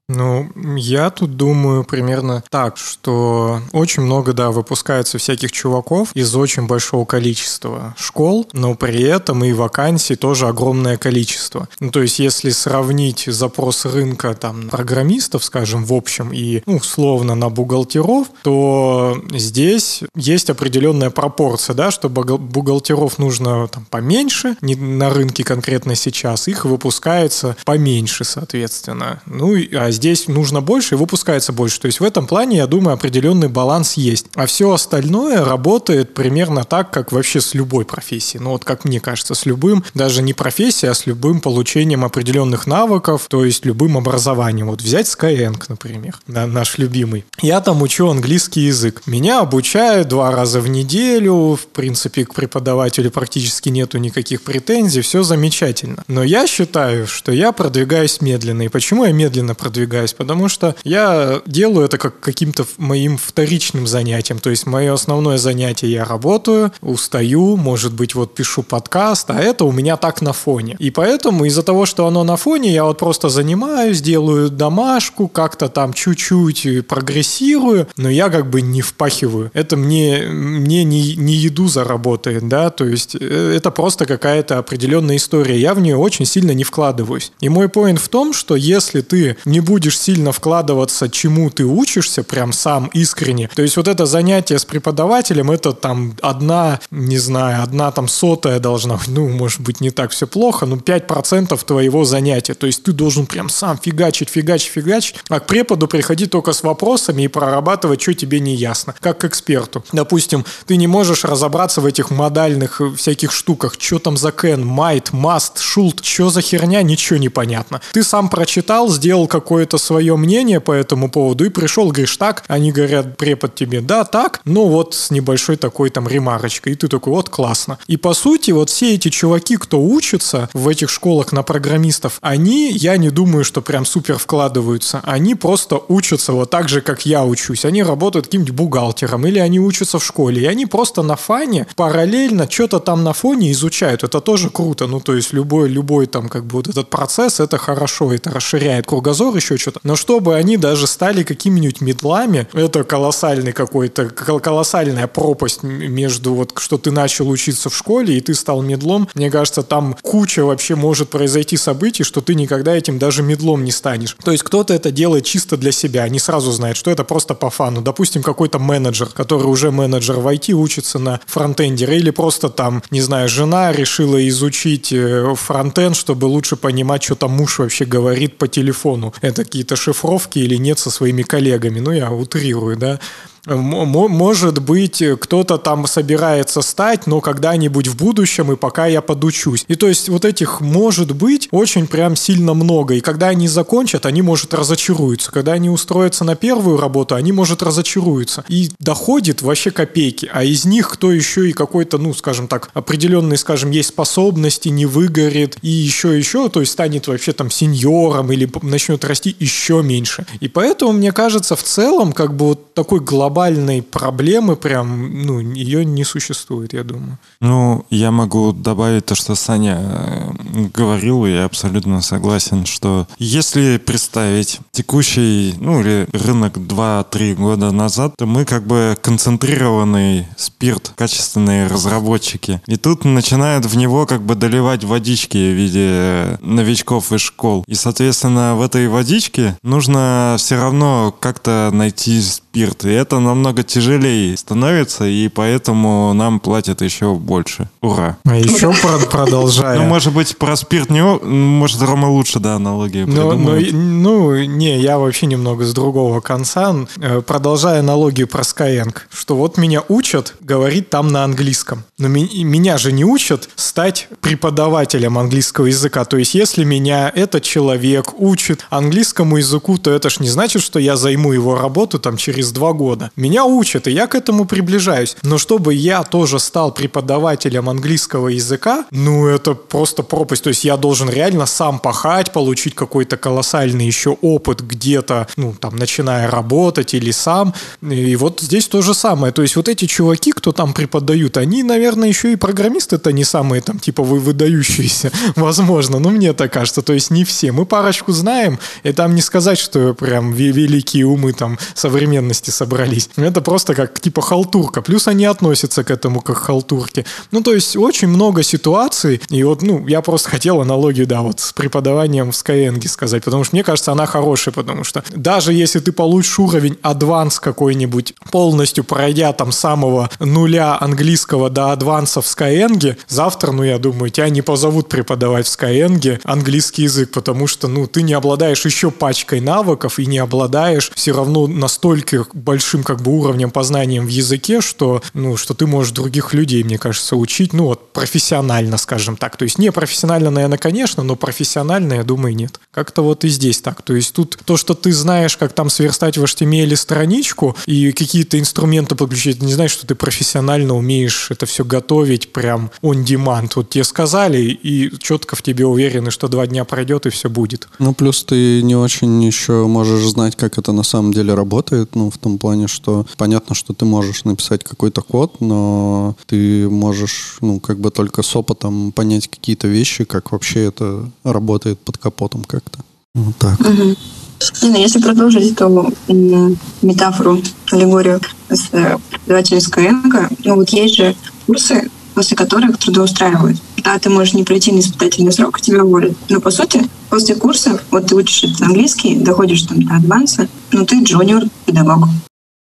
Ну, я тут думаю примерно так, что очень много, да, выпускается всяких чуваков из очень большого количества школ, но при этом и вакансий тоже огромное количество. Ну, то есть, если сравнить запрос рынка там программистов, скажем, в общем, и ну, условно на бухгалтеров, то здесь есть определенная пропорция, да, что бухгалтеров нужно там поменьше, не на рынке конкретно сейчас, их выпускается поменьше, соответственно. Ну, а здесь нужно больше и выпускается больше. То есть в этом плане, я думаю, определенный баланс есть. А все остальное работает примерно так, как вообще с любой профессией. Ну вот как мне кажется, с любым, даже не профессией, а с любым получением определенных навыков, то есть любым образованием. Вот взять Skyeng, например, наш любимый. Я там учу английский язык. Меня обучают два раза в неделю. В принципе, к преподавателю практически нету никаких претензий. Все замечательно. Но я считаю, что я продвигаюсь медленно. И почему я медленно продвигаюсь? Потому что я делаю это как каким-то моим вторичным занятием. То есть мое основное занятие я работаю, устаю, может быть, вот пишу подкаст, а это у меня так на фоне. И поэтому из-за того, что оно на фоне, я вот просто занимаюсь, делаю домашку, как-то там чуть-чуть прогрессирую, но я как бы не впахиваю. Это мне, мне не, не еду заработает, да, то есть э, это просто какая-то определенная история. Я в нее очень сильно не вкладываюсь. И мой поинт в том, что если ты не будешь сильно вкладываться, чему ты учишься, прям сам искренне, то есть вот это занятие с преподавателем, это там одна, не знаю, одна там сотая должна быть, ну, может быть, не так все плохо, но 5% твоего занятия. То есть ты должен прям сам фигачить, фигачить, фигачить, а к преподу приходить только с вопросами и прорабатывать, что тебе не ясно, как к эксперту. Допустим, ты не можешь разобраться в этих модальных всяких штуках, что там за can, might, must, should, что за херня, ничего не понятно. Ты сам прочитал, сделал какое-то свое мнение по этому поводу и пришел, говоришь, так, они говорят, препод тебе, да, так, но вот с небольшой такой там ремарочкой, и ты такой, вот классно. И по сути, вот все эти чуваки, кто учится в этих школах на программистов, они, я не думаю, что прям супер вкладываются, они просто учатся вот так же, как я учусь. Они работают каким-нибудь бухгалтером или они учатся в школе, и они просто на фане параллельно что-то там на фоне изучают. Это тоже круто. Ну, то есть любой, любой там как бы вот этот процесс, это хорошо, это расширяет кругозор, еще что-то. Но чтобы они даже стали какими-нибудь медлами, это колоссальный какой-то, колоссальная пропасть между вот, что ты начал учиться в школе и ты стал медлом. Мне кажется, там куча вообще может произойти событий, что ты никогда этим даже медлом не станешь. То есть кто-то это делает чисто для себя, не сразу знает, что это просто по фану. Допустим, какой-то менеджер, который уже менеджер в IT, учится на фронтендере, или просто там, не знаю, жена решила изучить э, фронтенд, чтобы лучше понимать, что там муж вообще говорит по телефону. Это какие-то шифровки или нет со своими коллегами. Ну, я утрирую, да. Может быть, кто-то там собирается стать, но когда-нибудь в будущем, и пока я подучусь. И то есть вот этих может быть очень прям сильно много. И когда они закончат, они, может, разочаруются. Когда они устроятся на первую работу, они, может, разочаруются. И доходит вообще копейки. А из них кто еще и какой-то, ну, скажем так, определенный, скажем, есть способности, не выгорит, и еще, еще, то есть станет вообще там сеньором или начнет расти еще меньше. И поэтому, мне кажется, в целом, как бы вот такой глобальный глобальной проблемы прям, ну, ее не существует, я думаю. Ну, я могу добавить то, что Саня э, говорил, и я абсолютно согласен, что если представить текущий, ну, или рынок 2-3 года назад, то мы как бы концентрированный спирт, качественные разработчики. И тут начинают в него как бы доливать водички в виде новичков из школ. И, соответственно, в этой водичке нужно все равно как-то найти спирт. И это намного тяжелее становится, и поэтому нам платят еще больше. Ура. А еще про продолжая. Ну, может быть, про спирт не... Может, Рома лучше, да, аналогии ну, ну, ну, не, я вообще немного с другого конца. Э, продолжая аналогию про Skyeng, что вот меня учат говорить там на английском. Но ми меня же не учат стать преподавателем английского языка. То есть, если меня этот человек учит английскому языку, то это ж не значит, что я займу его работу там через два года. Меня учат, и я к этому приближаюсь. Но чтобы я тоже стал преподавателем английского языка, ну, это просто пропасть. То есть я должен реально сам пахать, получить какой-то колоссальный еще опыт где-то, ну, там, начиная работать или сам. И вот здесь то же самое. То есть вот эти чуваки, кто там преподают, они, наверное, еще и программисты-то не самые там, типа, вы выдающиеся, возможно. Ну, мне так кажется. То есть не все. Мы парочку знаем, и там не сказать, что прям великие умы там современности собрались. Это просто как, типа, халтурка. Плюс они относятся к этому как халтурке. Ну, то есть очень много ситуаций, и вот, ну, я просто хотел аналогию, да, вот с преподаванием в Skyeng сказать, потому что мне кажется, она хорошая, потому что даже если ты получишь уровень адванс какой-нибудь, полностью пройдя там самого нуля английского до адванса в Skyeng, завтра, ну, я думаю, тебя не позовут преподавать в Skyeng английский язык, потому что, ну, ты не обладаешь еще пачкой навыков и не обладаешь все равно настолько большим как бы уровнем познанием в языке, что, ну, что ты можешь других людей, мне кажется, учить, ну, вот профессионально, скажем так. То есть не профессионально, наверное, конечно, но профессионально, я думаю, нет. Как-то вот и здесь так. То есть тут то, что ты знаешь, как там сверстать в HTML страничку и какие-то инструменты подключить, не знаешь, что ты профессионально умеешь это все готовить прям on demand. Вот тебе сказали, и четко в тебе уверены, что два дня пройдет, и все будет. Ну, плюс ты не очень еще можешь знать, как это на самом деле работает, ну, в том плане, что понятно, что ты можешь написать какой-то код, но ты можешь, ну, как бы только с опытом понять какие-то вещи, как вообще это работает под капотом как-то. Вот так. Угу. Лена, если продолжить эту метафору, аллегорию с э, преподавателем Skyeng, ну вот есть же курсы, после которых трудоустраивают. Да, ты можешь не пройти на испытательный срок, тебя уволят. Но по сути, после курса, вот ты учишь английский, доходишь там до адванса, но ты джуниор-педагог.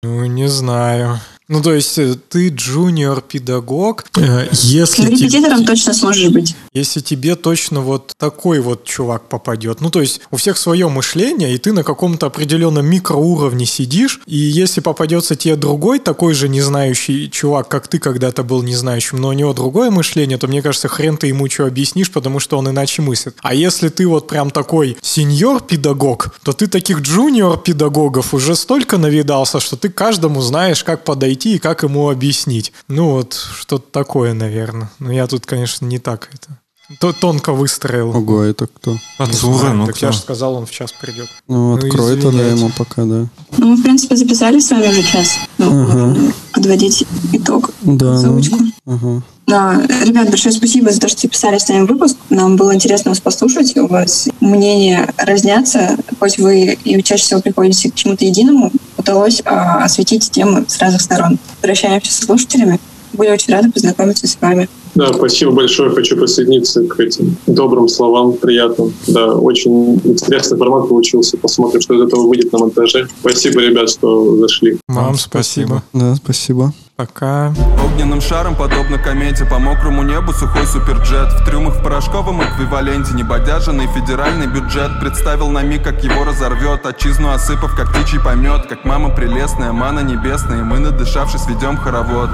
Ну, не знаю. Ну, то есть э, ты джуниор-педагог, э, если... Ну, репетитором тебе, точно сможешь быть. Если тебе точно вот такой вот чувак попадет. Ну, то есть у всех свое мышление, и ты на каком-то определенном микроуровне сидишь, и если попадется тебе другой такой же не знающий чувак, как ты когда-то был не знающим, но у него другое мышление, то, мне кажется, хрен ты ему что объяснишь, потому что он иначе мыслит. А если ты вот прям такой сеньор-педагог, то ты таких джуниор-педагогов уже столько навидался, что ты каждому знаешь, как подойти прийти и как ему объяснить. Ну вот, что-то такое, наверное. Но я тут, конечно, не так это то тонко выстроил. Ого, это кто? Ацура, ну Так кто? я же сказал, он в час придет. Ну, открой ну, тогда ему пока, да. Ну, мы, в принципе, записали с вами уже час. Ну, ага. подводить итог, да, заучку. Ну, ага. Да, ребят, большое спасибо за то, что записали с нами выпуск. Нам было интересно вас послушать. У вас мнения разнятся. Хоть вы и чаще всего приходите к чему-то единому, удалось а, осветить темы с разных сторон. Прощаемся со слушателями. Были очень рады познакомиться с вами. Да, спасибо большое. Хочу присоединиться к этим добрым словам, приятным. Да, очень интересный формат получился. Посмотрим, что из этого выйдет на монтаже. Спасибо, ребят, что зашли. Вам спасибо. Да, спасибо. Пока. Огненным шаром, подобно комете, по мокрому небу сухой суперджет. В трюмах в порошковом эквиваленте небодяженный федеральный бюджет представил на миг, как его разорвет, отчизну осыпав, как птичий помет, как мама прелестная, мана небесная, мы, надышавшись, ведем хоровод.